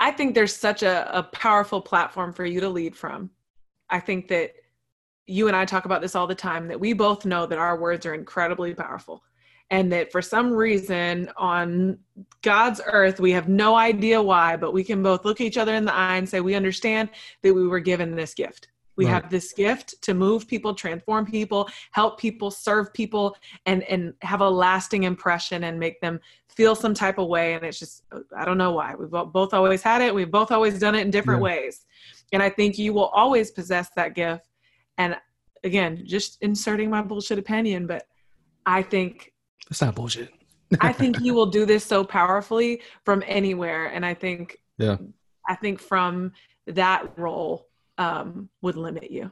Speaker 1: I think there's such a, a powerful platform for you to lead from. I think that you and I talk about this all the time that we both know that our words are incredibly powerful. And that for some reason on God's earth, we have no idea why, but we can both look each other in the eye and say, We understand that we were given this gift. We right. have this gift to move people, transform people, help people, serve people, and and have a lasting impression and make them feel some type of way. And it's just I don't know why. We've both always had it. We've both always done it in different yeah. ways. And I think you will always possess that gift. And again, just inserting my bullshit opinion, but I think
Speaker 2: it's not bullshit.
Speaker 1: I think you will do this so powerfully from anywhere. And I think
Speaker 2: yeah.
Speaker 1: I think from that role um, would limit you.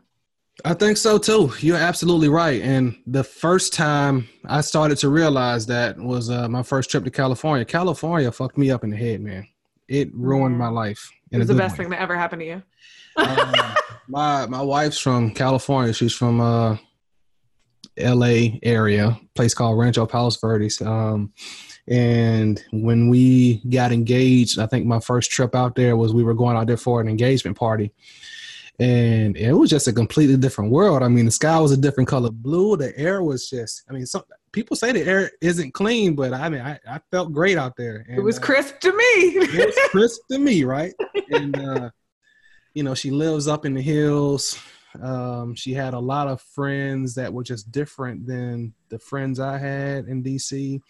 Speaker 2: I think so too. You're absolutely right. And the first time I started to realize that was uh, my first trip to California. California fucked me up in the head, man. It ruined my life.
Speaker 1: It was the best way. thing that ever happened to you.
Speaker 2: uh, my my wife's from California. She's from uh, L.A. area, place called Rancho Palos Verdes. Um, and when we got engaged, I think my first trip out there was we were going out there for an engagement party and it was just a completely different world. I mean, the sky was a different color blue. The air was just, I mean, some people say the air isn't clean, but I mean, I, I felt great out there.
Speaker 1: And, it was uh, crisp to me.
Speaker 2: it was crisp to me, right? And, uh, you know, she lives up in the hills. Um, she had a lot of friends that were just different than the friends I had in DC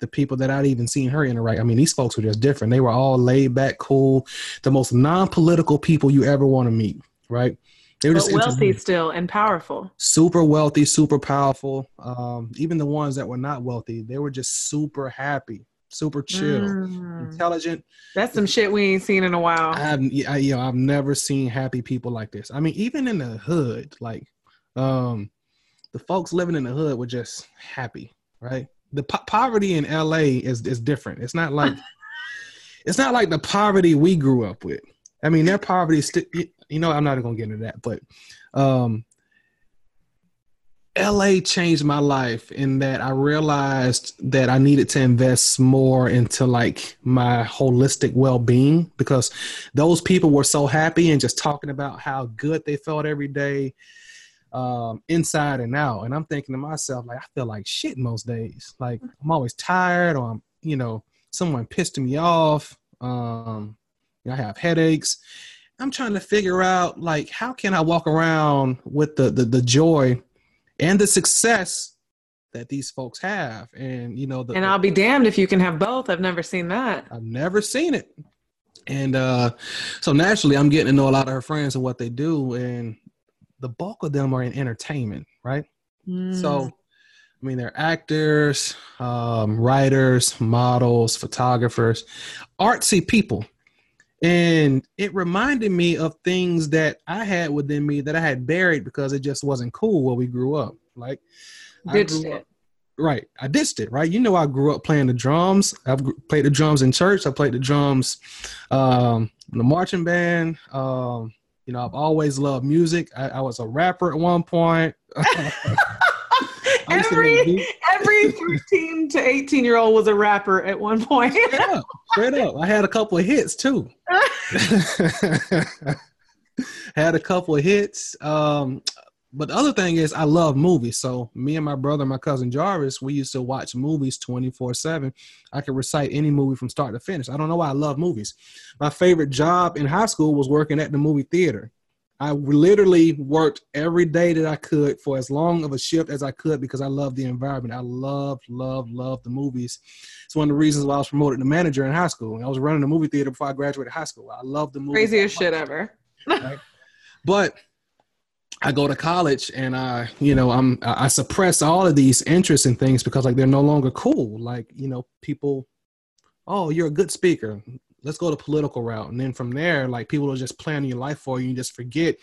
Speaker 2: the people that I'd even seen her interact. I mean, these folks were just different. They were all laid back, cool, the most non political people you ever want to meet right?
Speaker 1: They were just wealthy still and powerful.
Speaker 2: Super wealthy, super powerful. Um, even the ones that were not wealthy, they were just super happy, super chill, mm. intelligent.
Speaker 1: That's some shit we ain't seen in a while.
Speaker 2: I've, I, you know, I've never seen happy people like this. I mean, even in the hood, like, um, the folks living in the hood were just happy, right? The po- poverty in LA is is different. It's not like it's not like the poverty we grew up with. I mean, their poverty is still you know, I'm not gonna get into that, but um, LA changed my life in that I realized that I needed to invest more into like my holistic well being because those people were so happy and just talking about how good they felt every day, um, inside and out. And I'm thinking to myself, like, I feel like shit most days. Like, I'm always tired or I'm, you know, someone pissed me off. Um, I have headaches. I'm trying to figure out like how can I walk around with the the, the joy and the success that these folks have, and you know, the,
Speaker 1: and I'll be damned if you can have both. I've never seen that.
Speaker 2: I've never seen it, and uh, so naturally, I'm getting to know a lot of her friends and what they do, and the bulk of them are in entertainment, right? Mm. So. I mean, they're actors, um, writers, models, photographers, artsy people and it reminded me of things that I had within me that I had buried because it just wasn't cool where we grew up. Like,
Speaker 1: ditched it.
Speaker 2: right, I ditched it. Right, you know, I grew up playing the drums. I've played the drums in church. I played the drums, um, in the marching band. Um, You know, I've always loved music. I, I was a rapper at one point.
Speaker 1: every every 13 to 18 year old was a rapper at one point.
Speaker 2: straight, up, straight up. I had a couple of hits too. had a couple of hits. Um, but the other thing is, I love movies. So me and my brother, my cousin Jarvis, we used to watch movies twenty four seven. I could recite any movie from start to finish. I don't know why I love movies. My favorite job in high school was working at the movie theater. I literally worked every day that I could for as long of a shift as I could because I love the environment. I love, love, love the movies. It's one of the reasons why I was promoted to manager in high school. I was running a movie theater before I graduated high school. I love the movies.
Speaker 1: Craziest shit ever. right?
Speaker 2: But I go to college and I, you know, I'm I suppress all of these interests and things because like they're no longer cool. Like, you know, people, oh, you're a good speaker let's go the political route. And then from there, like people are just planning your life for you. You just forget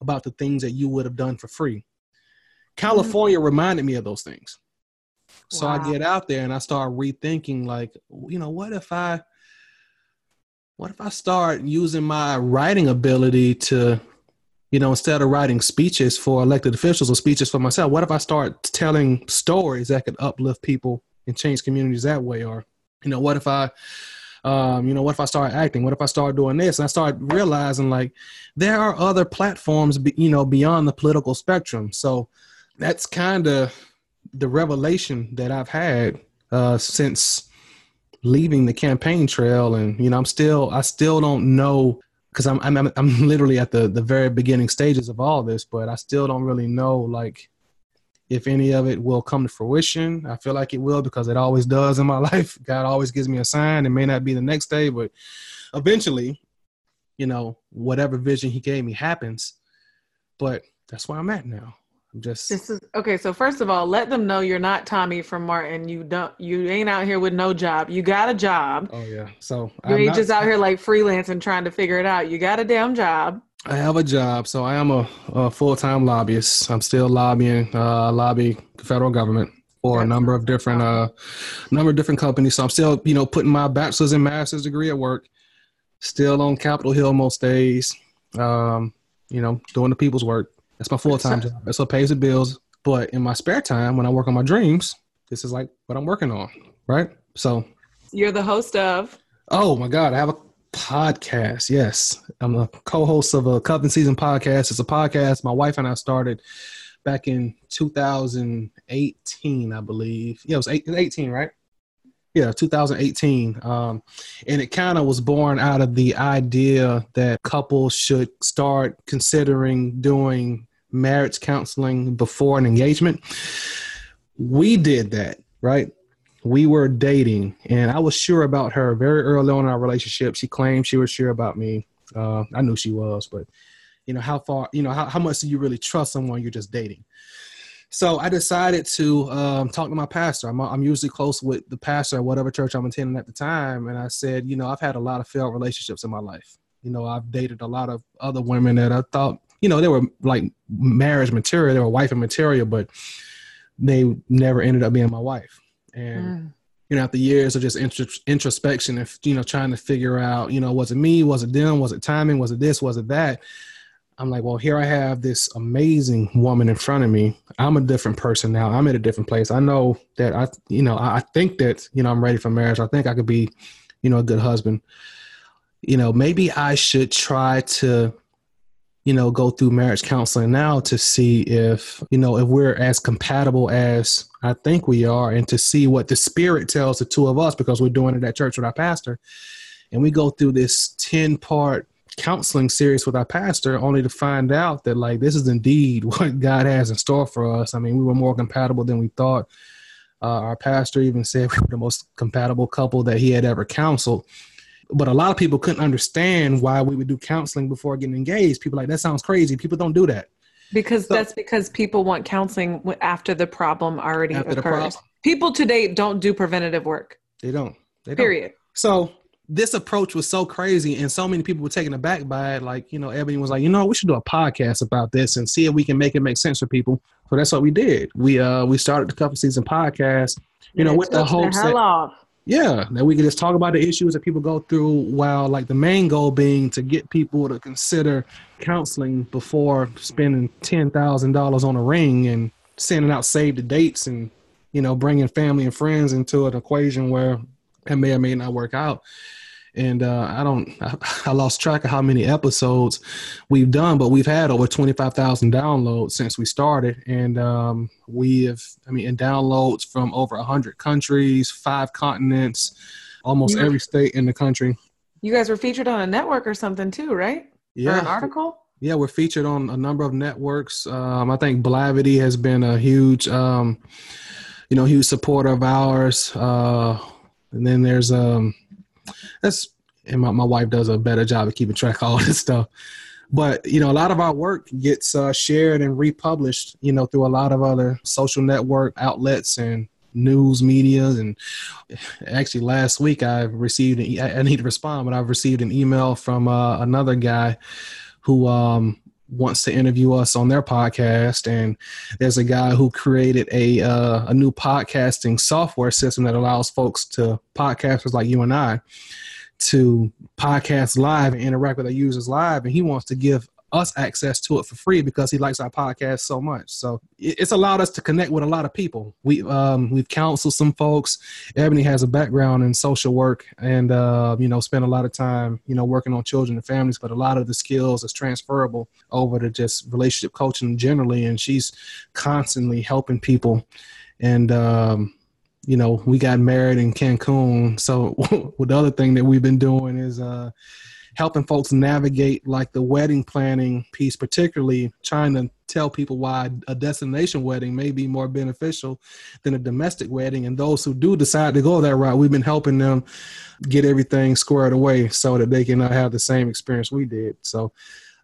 Speaker 2: about the things that you would have done for free. California mm-hmm. reminded me of those things. So wow. I get out there and I start rethinking, like, you know, what if I, what if I start using my writing ability to, you know, instead of writing speeches for elected officials or speeches for myself, what if I start telling stories that could uplift people and change communities that way? Or, you know, what if I um, you know, what if I start acting? What if I start doing this? And I start realizing like there are other platforms, be, you know, beyond the political spectrum. So that's kind of the revelation that I've had uh, since leaving the campaign trail. And you know, I'm still, I still don't know because I'm, I'm, I'm literally at the the very beginning stages of all this, but I still don't really know like if any of it will come to fruition. I feel like it will because it always does in my life. God always gives me a sign. It may not be the next day, but eventually, you know, whatever vision He gave me happens. But that's where I'm at now. I'm just
Speaker 1: this is okay. So first of all, let them know you're not Tommy from Martin. You don't. You ain't out here with no job. You got a job.
Speaker 2: Oh yeah. So
Speaker 1: you I'm ain't not, just out here like freelancing trying to figure it out. You got a damn job.
Speaker 2: I have a job, so I am a, a full time lobbyist. I'm still lobbying, uh, lobby federal government for a number of different, uh, number of different companies. So I'm still, you know, putting my bachelor's and master's degree at work. Still on Capitol Hill most days. Um, you know, doing the people's work. That's my full time job. That's what pays the bills. But in my spare time, when I work on my dreams, this is like what I'm working on, right? So
Speaker 1: you're the host of.
Speaker 2: Oh my God, I have a podcast. Yes, I'm a co-host of a Cuffing Season podcast. It's a podcast my wife and I started back in 2018, I believe. Yeah, it was 18, right? Yeah, 2018. Um, and it kind of was born out of the idea that couples should start considering doing marriage counseling before an engagement. We did that, right? We were dating and I was sure about her very early on in our relationship. She claimed she was sure about me. Uh, I knew she was, but you know, how far, you know, how, how much do you really trust someone you're just dating? So I decided to um, talk to my pastor. I'm, I'm usually close with the pastor at whatever church I'm attending at the time. And I said, you know, I've had a lot of failed relationships in my life. You know, I've dated a lot of other women that I thought, you know, they were like marriage material, they were wife and material, but they never ended up being my wife and mm. you know after years of just introspection and you know trying to figure out you know was it me? Was it them? Was it timing? Was it this? Was it that? I'm like well here i have this amazing woman in front of me. I'm a different person now. I'm in a different place. I know that i you know i think that you know i'm ready for marriage. I think i could be you know a good husband. You know maybe i should try to you know, go through marriage counseling now to see if, you know, if we're as compatible as I think we are and to see what the spirit tells the two of us because we're doing it at church with our pastor. And we go through this 10 part counseling series with our pastor only to find out that like this is indeed what God has in store for us. I mean, we were more compatible than we thought. Uh, our pastor even said we were the most compatible couple that he had ever counseled but a lot of people couldn't understand why we would do counseling before getting engaged. People like that sounds crazy. People don't do that
Speaker 1: because so, that's because people want counseling after the problem already occurs. Problem. People today don't do preventative work.
Speaker 2: They don't. They don't.
Speaker 1: Period.
Speaker 2: So this approach was so crazy, and so many people were taken aback by it. Like you know, Ebony was like, you know, we should do a podcast about this and see if we can make it make sense for people. So that's what we did. We uh we started the and Season podcast. You know, with the hopes
Speaker 1: that, off
Speaker 2: Yeah, that we can just talk about the issues that people go through while like the main goal being to get people to consider counseling before spending $10,000 on a ring and sending out save the dates and you know bringing family and friends into an equation where it may or may not work out and uh, I don't, I, lost track of how many episodes we've done, but we've had over 25,000 downloads since we started. And um, we have, I mean, in downloads from over 100 countries, five continents, almost every state in the country.
Speaker 1: You guys were featured on a network or something too, right?
Speaker 2: Yeah.
Speaker 1: Or an article?
Speaker 2: Yeah, we're featured on a number of networks. Um, I think Blavity has been a huge, um, you know, huge supporter of ours. Uh, and then there's um, that's and my, my wife does a better job of keeping track of all this stuff. But you know a lot of our work gets uh, shared and republished you know through a lot of other social network outlets and news media and actually last week i received an, i need to respond but i've received an email from uh, another guy who um, wants to interview us on their podcast. And there's a guy who created a uh, a new podcasting software system that allows folks to podcasters like you and I to podcast live and interact with our users live. And he wants to give us access to it for free because he likes our podcast so much. So it's allowed us to connect with a lot of people. We um, we've counseled some folks. Ebony has a background in social work and uh, you know spent a lot of time you know working on children and families. But a lot of the skills is transferable over to just relationship coaching generally. And she's constantly helping people. And um, you know we got married in Cancun. So the other thing that we've been doing is. Uh, helping folks navigate like the wedding planning piece, particularly trying to tell people why a destination wedding may be more beneficial than a domestic wedding. And those who do decide to go that route, we've been helping them get everything squared away so that they can have the same experience we did. So,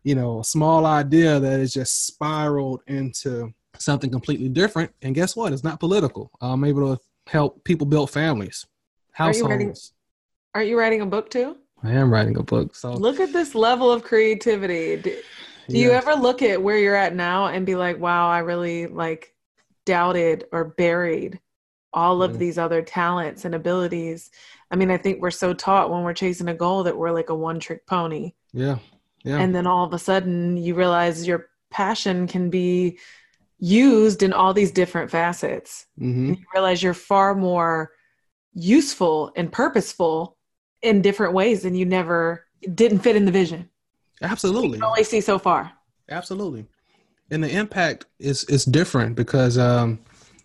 Speaker 2: you know, a small idea that is just spiraled into something completely different. And guess what? It's not political. I'm able to help people build families, households.
Speaker 1: Are you writing, are you writing a book too?
Speaker 2: I am writing a book. So
Speaker 1: look at this level of creativity. Do, do yeah. you ever look at where you're at now and be like, wow, I really like doubted or buried all of yeah. these other talents and abilities? I mean, I think we're so taught when we're chasing a goal that we're like a one trick pony.
Speaker 2: Yeah. Yeah.
Speaker 1: And then all of a sudden you realize your passion can be used in all these different facets. Mm-hmm. You realize you're far more useful and purposeful in different ways and you never didn't fit in the vision.
Speaker 2: Absolutely.
Speaker 1: You only see so far.
Speaker 2: Absolutely. And the impact is is different because um,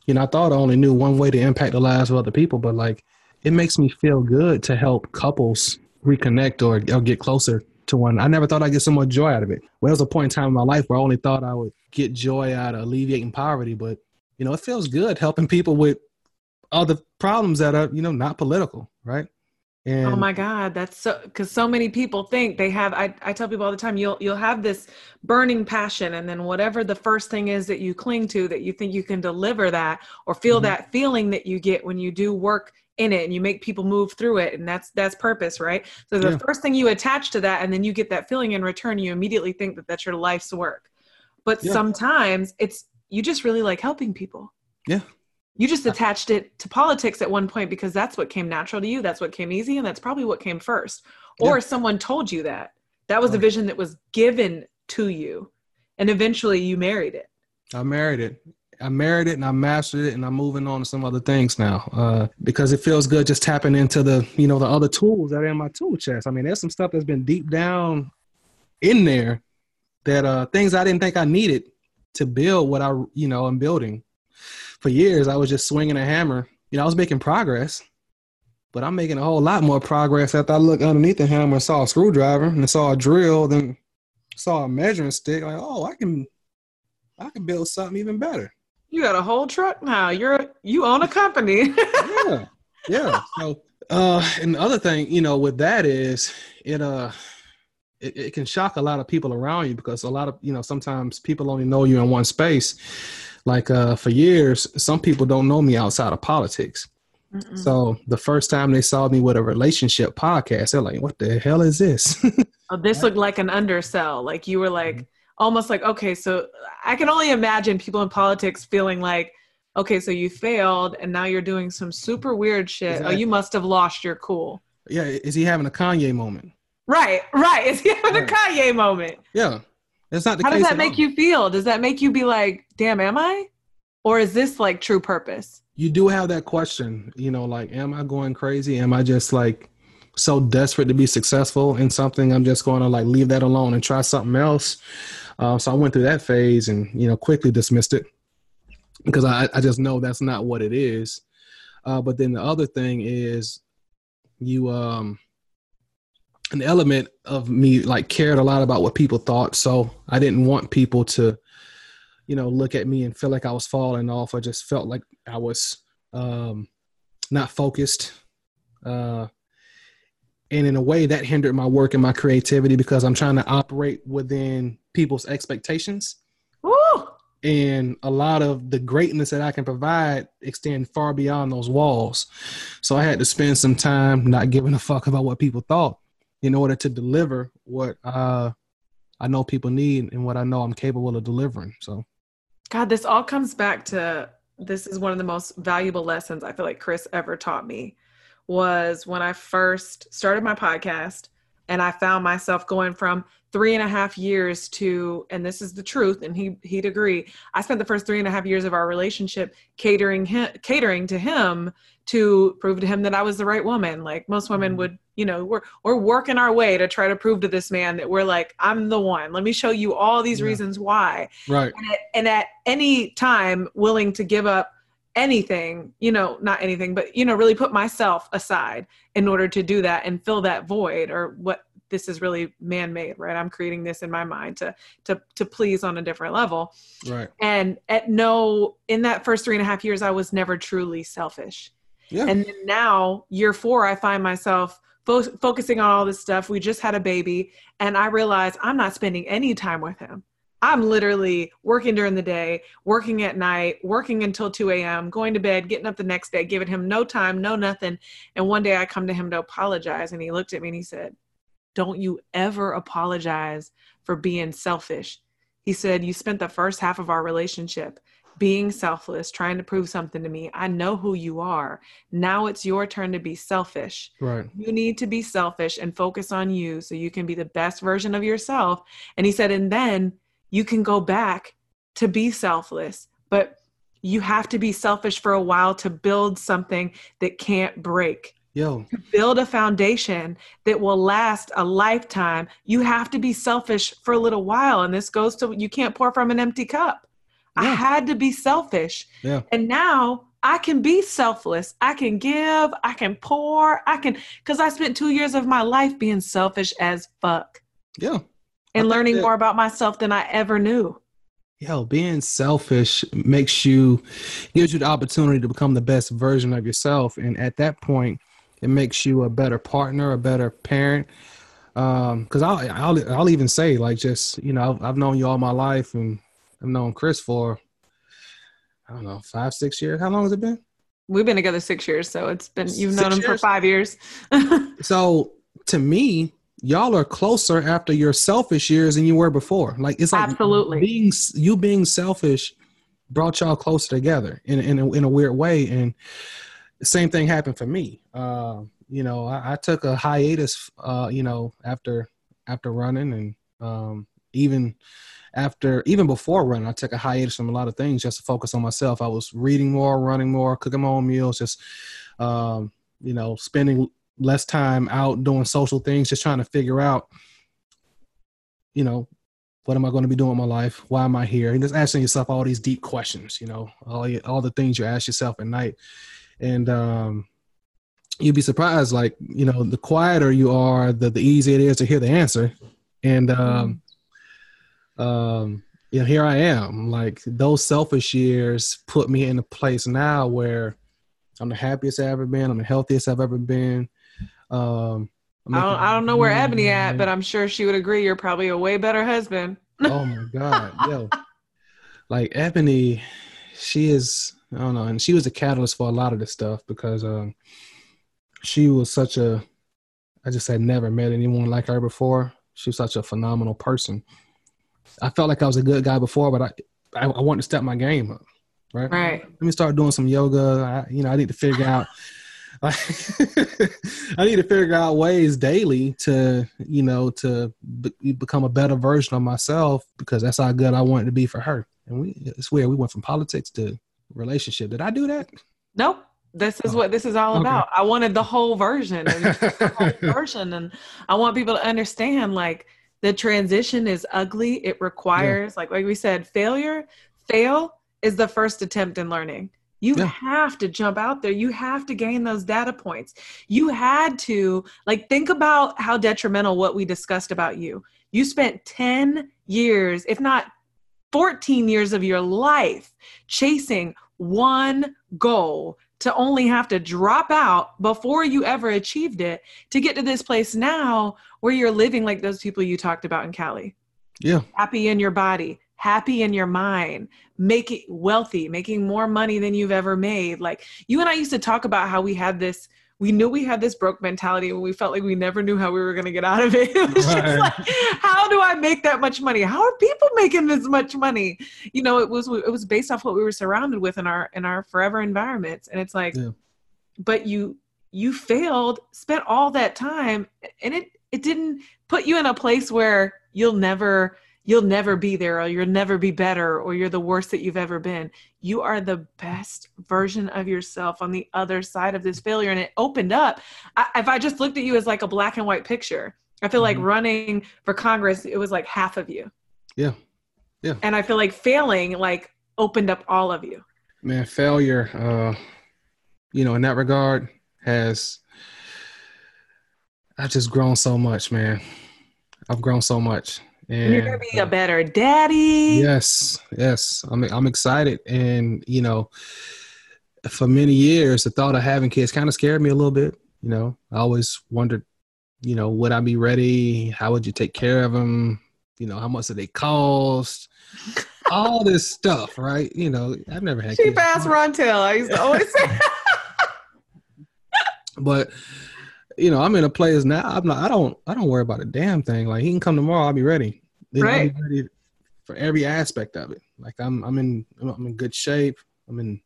Speaker 2: you know, I thought I only knew one way to impact the lives of other people, but like it makes me feel good to help couples reconnect or, or get closer to one. I never thought I'd get so much joy out of it. Well, there was a point in time in my life where I only thought I would get joy out of alleviating poverty, but you know, it feels good helping people with all the problems that are, you know, not political, right?
Speaker 1: Oh and oh my God, that's so because so many people think they have. I, I tell people all the time, you'll you'll have this burning passion, and then whatever the first thing is that you cling to, that you think you can deliver that or feel mm-hmm. that feeling that you get when you do work in it and you make people move through it, and that's that's purpose, right? So the yeah. first thing you attach to that, and then you get that feeling in return, you immediately think that that's your life's work. But yeah. sometimes it's you just really like helping people.
Speaker 2: Yeah,
Speaker 1: you just attached it to politics at one point because that's what came natural to you. That's what came easy. And that's probably what came first. Or yeah. someone told you that. That was a vision that was given to you. And eventually you married it.
Speaker 2: I married it. I married it and I mastered it and I'm moving on to some other things now uh, because it feels good just tapping into the you know the other tools that are in my tool chest. I mean, there's some stuff that's been deep down in there that uh, things I didn't think I needed to build what I you know I'm building for years I was just swinging a hammer. You know, I was making progress, but I'm making a whole lot more progress after I looked underneath the hammer and saw a screwdriver and saw a drill, then saw a measuring stick. Like, oh, I can, I can build something even better.
Speaker 1: You got a whole truck now. You're you own a company.
Speaker 2: yeah, yeah. So, uh, and the other thing, you know, with that is it uh it, it, can shock a lot of people around you because a lot of you know sometimes people only know you in one space like uh, for years, some people don't know me outside of politics. Mm-mm. So the first time they saw me with a relationship podcast, they're like, "What the hell is this?"
Speaker 1: oh, this looked like an undersell. Like you were like mm-hmm. almost like, okay, so I can only imagine people in politics feeling like, okay, so you failed and now you're doing some super weird shit. Exactly. Oh, you must have lost your cool.
Speaker 2: Yeah, is he having a Kanye moment?
Speaker 1: Right, right. Is he having right. a Kanye moment?
Speaker 2: Yeah. It's not the
Speaker 1: How does that make all. you feel? Does that make you be like, damn, am I? Or is this like true purpose?
Speaker 2: You do have that question, you know, like, am I going crazy? Am I just like so desperate to be successful in something? I'm just going to like leave that alone and try something else. Uh, so I went through that phase and, you know, quickly dismissed it because I, I just know that's not what it is. Uh, but then the other thing is you, um, an element of me like cared a lot about what people thought. So I didn't want people to, you know, look at me and feel like I was falling off. I just felt like I was um, not focused. Uh, and in a way that hindered my work and my creativity because I'm trying to operate within people's expectations. Woo! And a lot of the greatness that I can provide extend far beyond those walls. So I had to spend some time not giving a fuck about what people thought in order to deliver what uh, I know people need and what I know I'm capable of delivering. So,
Speaker 1: God, this all comes back to this is one of the most valuable lessons I feel like Chris ever taught me was when I first started my podcast and I found myself going from three and a half years to, and this is the truth, and he he'd agree. I spent the first three and a half years of our relationship catering him, catering to him to prove to him that I was the right woman. Like most women mm-hmm. would, you know, we're we're working our way to try to prove to this man that we're like, I'm the one. Let me show you all these yeah. reasons why.
Speaker 2: Right.
Speaker 1: And at, and at any time, willing to give up anything, you know, not anything, but you know, really put myself aside in order to do that and fill that void or what this is really man-made, right? I'm creating this in my mind to to to please on a different level.
Speaker 2: Right.
Speaker 1: And at no in that first three and a half years, I was never truly selfish. Yeah. And now, year four, I find myself fo- focusing on all this stuff. We just had a baby, and I realize I'm not spending any time with him. I'm literally working during the day, working at night, working until 2 a.m., going to bed, getting up the next day, giving him no time, no nothing. And one day I come to him to apologize, and he looked at me and he said, Don't you ever apologize for being selfish. He said, You spent the first half of our relationship being selfless, trying to prove something to me. I know who you are. Now it's your turn to be selfish.
Speaker 2: Right.
Speaker 1: You need to be selfish and focus on you so you can be the best version of yourself. And he said, and then you can go back to be selfless, but you have to be selfish for a while to build something that can't break.
Speaker 2: Yo.
Speaker 1: To build a foundation that will last a lifetime, you have to be selfish for a little while. And this goes to you can't pour from an empty cup. Yeah. I had to be selfish.
Speaker 2: Yeah.
Speaker 1: And now I can be selfless. I can give, I can pour, I can, because I spent two years of my life being selfish as fuck.
Speaker 2: Yeah.
Speaker 1: And learning that, more about myself than I ever knew.
Speaker 2: Yo, being selfish makes you, gives you the opportunity to become the best version of yourself. And at that point, it makes you a better partner, a better parent. Um, cause I'll, I'll, I'll even say like, just, you know, I've, I've known you all my life and I've known Chris for I don't know five six years. How long has it been?
Speaker 1: We've been together six years, so it's been you've six known him years? for five years.
Speaker 2: so to me, y'all are closer after your selfish years than you were before. Like it's like
Speaker 1: absolutely
Speaker 2: being you being selfish brought y'all closer together in in a, in a weird way. And the same thing happened for me. Uh, you know, I, I, took a hiatus. Uh, you know, after after running and um, even after even before running, I took a hiatus from a lot of things just to focus on myself. I was reading more, running more, cooking my own meals, just um, you know, spending less time out doing social things, just trying to figure out, you know, what am I going to be doing in my life? Why am I here? And just asking yourself all these deep questions, you know, all all the things you ask yourself at night, and um, you'd be surprised. Like you know, the quieter you are, the the easier it is to hear the answer, and um, um, you know, here I am. Like those selfish years put me in a place now where I'm the happiest I've ever been. I'm the healthiest I've ever been. Um,
Speaker 1: I don't, I don't know where Ebony at, but I'm sure she would agree. You're probably a way better husband.
Speaker 2: oh my god, yo, like Ebony, she is. I don't know, and she was a catalyst for a lot of this stuff because um, she was such a. I just had never met anyone like her before. She was such a phenomenal person. I felt like I was a good guy before, but I I, I wanted to step my game up. right?
Speaker 1: Right.
Speaker 2: Let me start doing some yoga. I, you know, I need to figure out. I need to figure out ways daily to, you know, to be, become a better version of myself because that's how good I wanted to be for her. And we, it's weird. We went from politics to relationship. Did I do that?
Speaker 1: Nope. This is
Speaker 2: Oh.
Speaker 1: what this is all
Speaker 2: Okay.
Speaker 1: about. I wanted the whole version. And the whole version. And I want people to understand like the transition is ugly. It requires, like like we said, failure. Fail is the first attempt in learning. You
Speaker 2: Yeah.
Speaker 1: have to jump out there. You have to gain those data points. You had to like think about how detrimental what we discussed about you. You spent 10 years, if not 14 years of your life chasing one goal to only have to drop out before you ever achieved it to get to this place now where you're living like those people you talked about in Cali.
Speaker 2: Yeah.
Speaker 1: Happy in your body, happy in your mind, making wealthy, making more money than you've ever made. Like you and I used to talk about how we had this we knew we had this broke mentality and we felt like we never knew how we were going to get out of it. It was just like, how do I make that much money? How are people making this much money? You know, it was it was based off what we were surrounded with in our in our forever environments, and it's like,
Speaker 2: Yeah.
Speaker 1: but you you failed, spent all that time, and it it didn't put you in a place where you'll never you'll never be there or you'll never be better or you're the worst that you've ever been you are the best version of yourself on the other side of this failure and it opened up I, if i just looked at you as like a black and white picture i feel like
Speaker 2: Mhm.
Speaker 1: running for congress it was like half of you
Speaker 2: Yeah. Yeah.
Speaker 1: and i feel like failing like opened up all of you
Speaker 2: Man, failure, uh, you know, in that regard has I've just grown so much, man. I've grown so much. And
Speaker 1: you're gonna be a better daddy
Speaker 2: Yes, yes. I'm I'm excited, and you know, for many years, the thought of having kids kind of scared me a little bit. You know, I always wondered, you know, would I be ready? How would you take care of them? You know, how much do they cost? All this stuff, right? You know, I've never had
Speaker 1: cheap
Speaker 2: kids,
Speaker 1: ass Rontel. I used to always say
Speaker 2: but you know, I'm in a place now. I'm not. I don't. I don't worry about a damn thing. Like he can come tomorrow. I'll be ready. You know,
Speaker 1: Right.
Speaker 2: be ready for every aspect of it. Like I'm. I'm in. I'm in good shape. I'm in.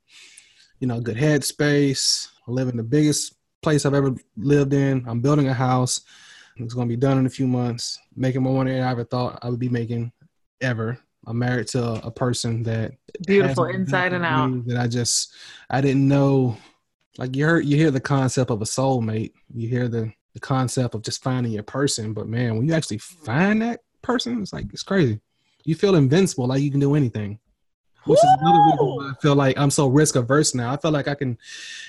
Speaker 2: You know, good headspace. I live in the biggest place I've ever lived in. I'm building a house. It's going to be done in a few months. Making more money than I ever thought I would be making ever. I'm married to a person that
Speaker 1: beautiful inside and out.
Speaker 2: that I just I didn't know. Like you heard, you hear the concept of a soulmate. You hear the the concept of just finding your person. But man, when you actually find that person, it's like it's crazy. You feel invincible, like you can do anything. Which is another reason why I feel like I'm so risk averse now. I feel like I can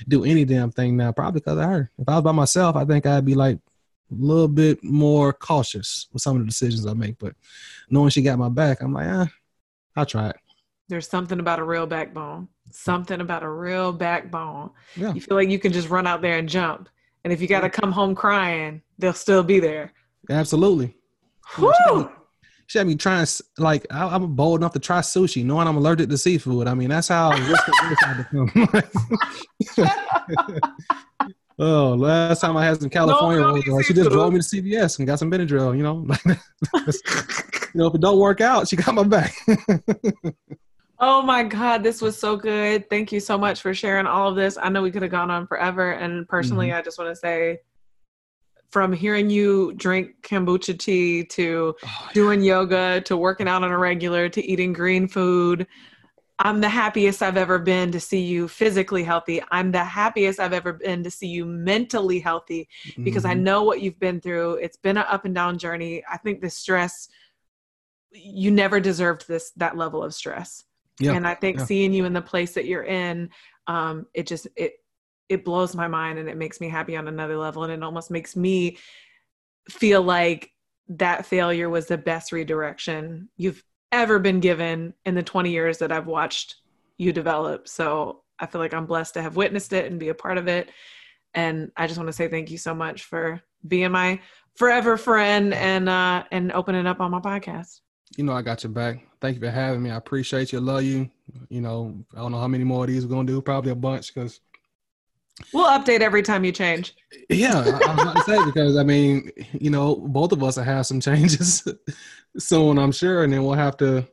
Speaker 2: do any damn thing now, probably because of her. If I was by myself, I think I'd be like a little bit more cautious with some of the decisions I make. But knowing she got my back, I'm like, ah, I'll try it.
Speaker 1: There's something about a real backbone. Something about a real backbone.
Speaker 2: Yeah.
Speaker 1: You feel like you can just run out there and jump. And if you got to come home crying, they'll still be there.
Speaker 2: Absolutely.
Speaker 1: Whew!
Speaker 2: She had me trying, like, I, I'm bold enough to try sushi, knowing I'm allergic to seafood. I mean, that's how risk averse I become. oh, last time I had some California
Speaker 1: No, no,
Speaker 2: rolls, she just drove me to CVS and got some Benadryl. You know, you know, if it don't work out, she got my back.
Speaker 1: Oh my God, this was so good. Thank you so much for sharing all of this. I know we could have gone on forever. And personally,
Speaker 2: Mm-hmm.
Speaker 1: I just want to say from hearing you drink kombucha tea to
Speaker 2: Oh,
Speaker 1: doing yoga to working out on a regular to eating green food. I'm the happiest I've ever been to see you physically healthy. I'm the happiest I've ever been to see you mentally healthy because I
Speaker 2: Mhm.
Speaker 1: know what you've been through. It's been an up and down journey. I think the stress you never deserved this that level of stress.
Speaker 2: Yeah,
Speaker 1: And I think
Speaker 2: yeah.
Speaker 1: seeing you in the place that you're in, um, it just it it blows my mind and it makes me happy on another level and it almost makes me feel like that failure was the best redirection you've ever been given in the 20 years that I've watched you develop. So I feel like I'm blessed to have witnessed it and be a part of it. And I just want to say thank you so much for being my forever friend and uh and opening up on my podcast.
Speaker 2: You know I got your back. Thank you for having me. I appreciate you. Love you. You know, I don't know how many more of these we're gonna do. Probably a bunch because
Speaker 1: We'll update every time you change.
Speaker 2: yeah, I, was about to say because I mean, you know, both of us will have some changes soon, I'm sure, and then we'll have to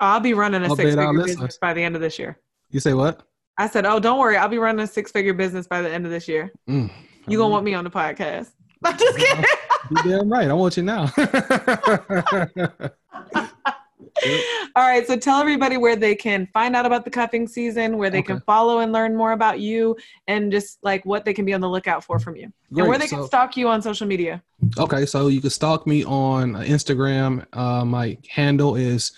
Speaker 1: I'll be running a
Speaker 2: six-figure
Speaker 1: business by the end of this year.
Speaker 2: You say what?
Speaker 1: I said, "Oh, don't worry, I'll be running a six figure business by the end of this year.
Speaker 2: Mm.
Speaker 1: You gonna want me on the podcast?" I'm just kidding.
Speaker 2: You damn right. I want you now.
Speaker 1: All right, so tell everybody where they can find out about the cuffing season, where they can follow and learn more about you, and just like what they can be on the lookout for from you, and where
Speaker 2: Great.
Speaker 1: they can stalk you on social media.
Speaker 2: Okay, so you can stalk me on Instagram. Uh, my handle is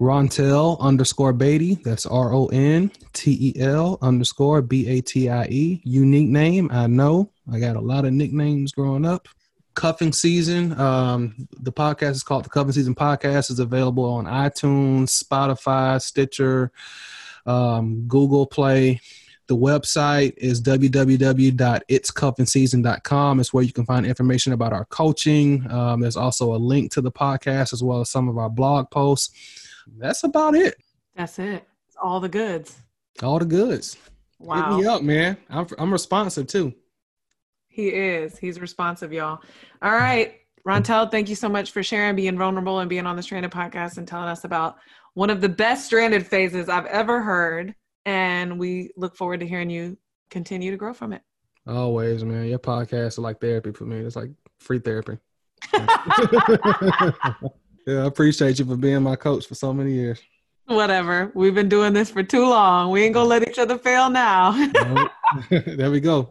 Speaker 2: Rontel underscore Batie. That's R O N T E L underscore B A T I E. Unique name, I know. I got a lot of nicknames growing up. Cuffing season. Um, the podcast is called the Cuffing Season Podcast. is available on iTunes, Spotify, Stitcher, um, Google Play. The website is www.itscuffingseason.com. It's where you can find information about our coaching. Um, there's also a link to the podcast as well as some of our blog posts. That's about it.
Speaker 1: That's it. It's all the goods.
Speaker 2: All the goods.
Speaker 1: Wow.
Speaker 2: Hit me up, man. I'm, I'm responsive too.
Speaker 1: He is. He's responsive, y'all. All right. Rontel, thank you so much for sharing, being vulnerable, and being on the Stranded podcast and telling us about one of the best stranded phases I've ever heard. And we look forward to hearing you continue to grow from it.
Speaker 2: Always, man. Your podcast is like therapy for me. It's like free therapy. yeah, I appreciate you for being my coach for so many years.
Speaker 1: Whatever. We've been doing this for too long. We ain't gonna let each other fail now.
Speaker 2: there we go.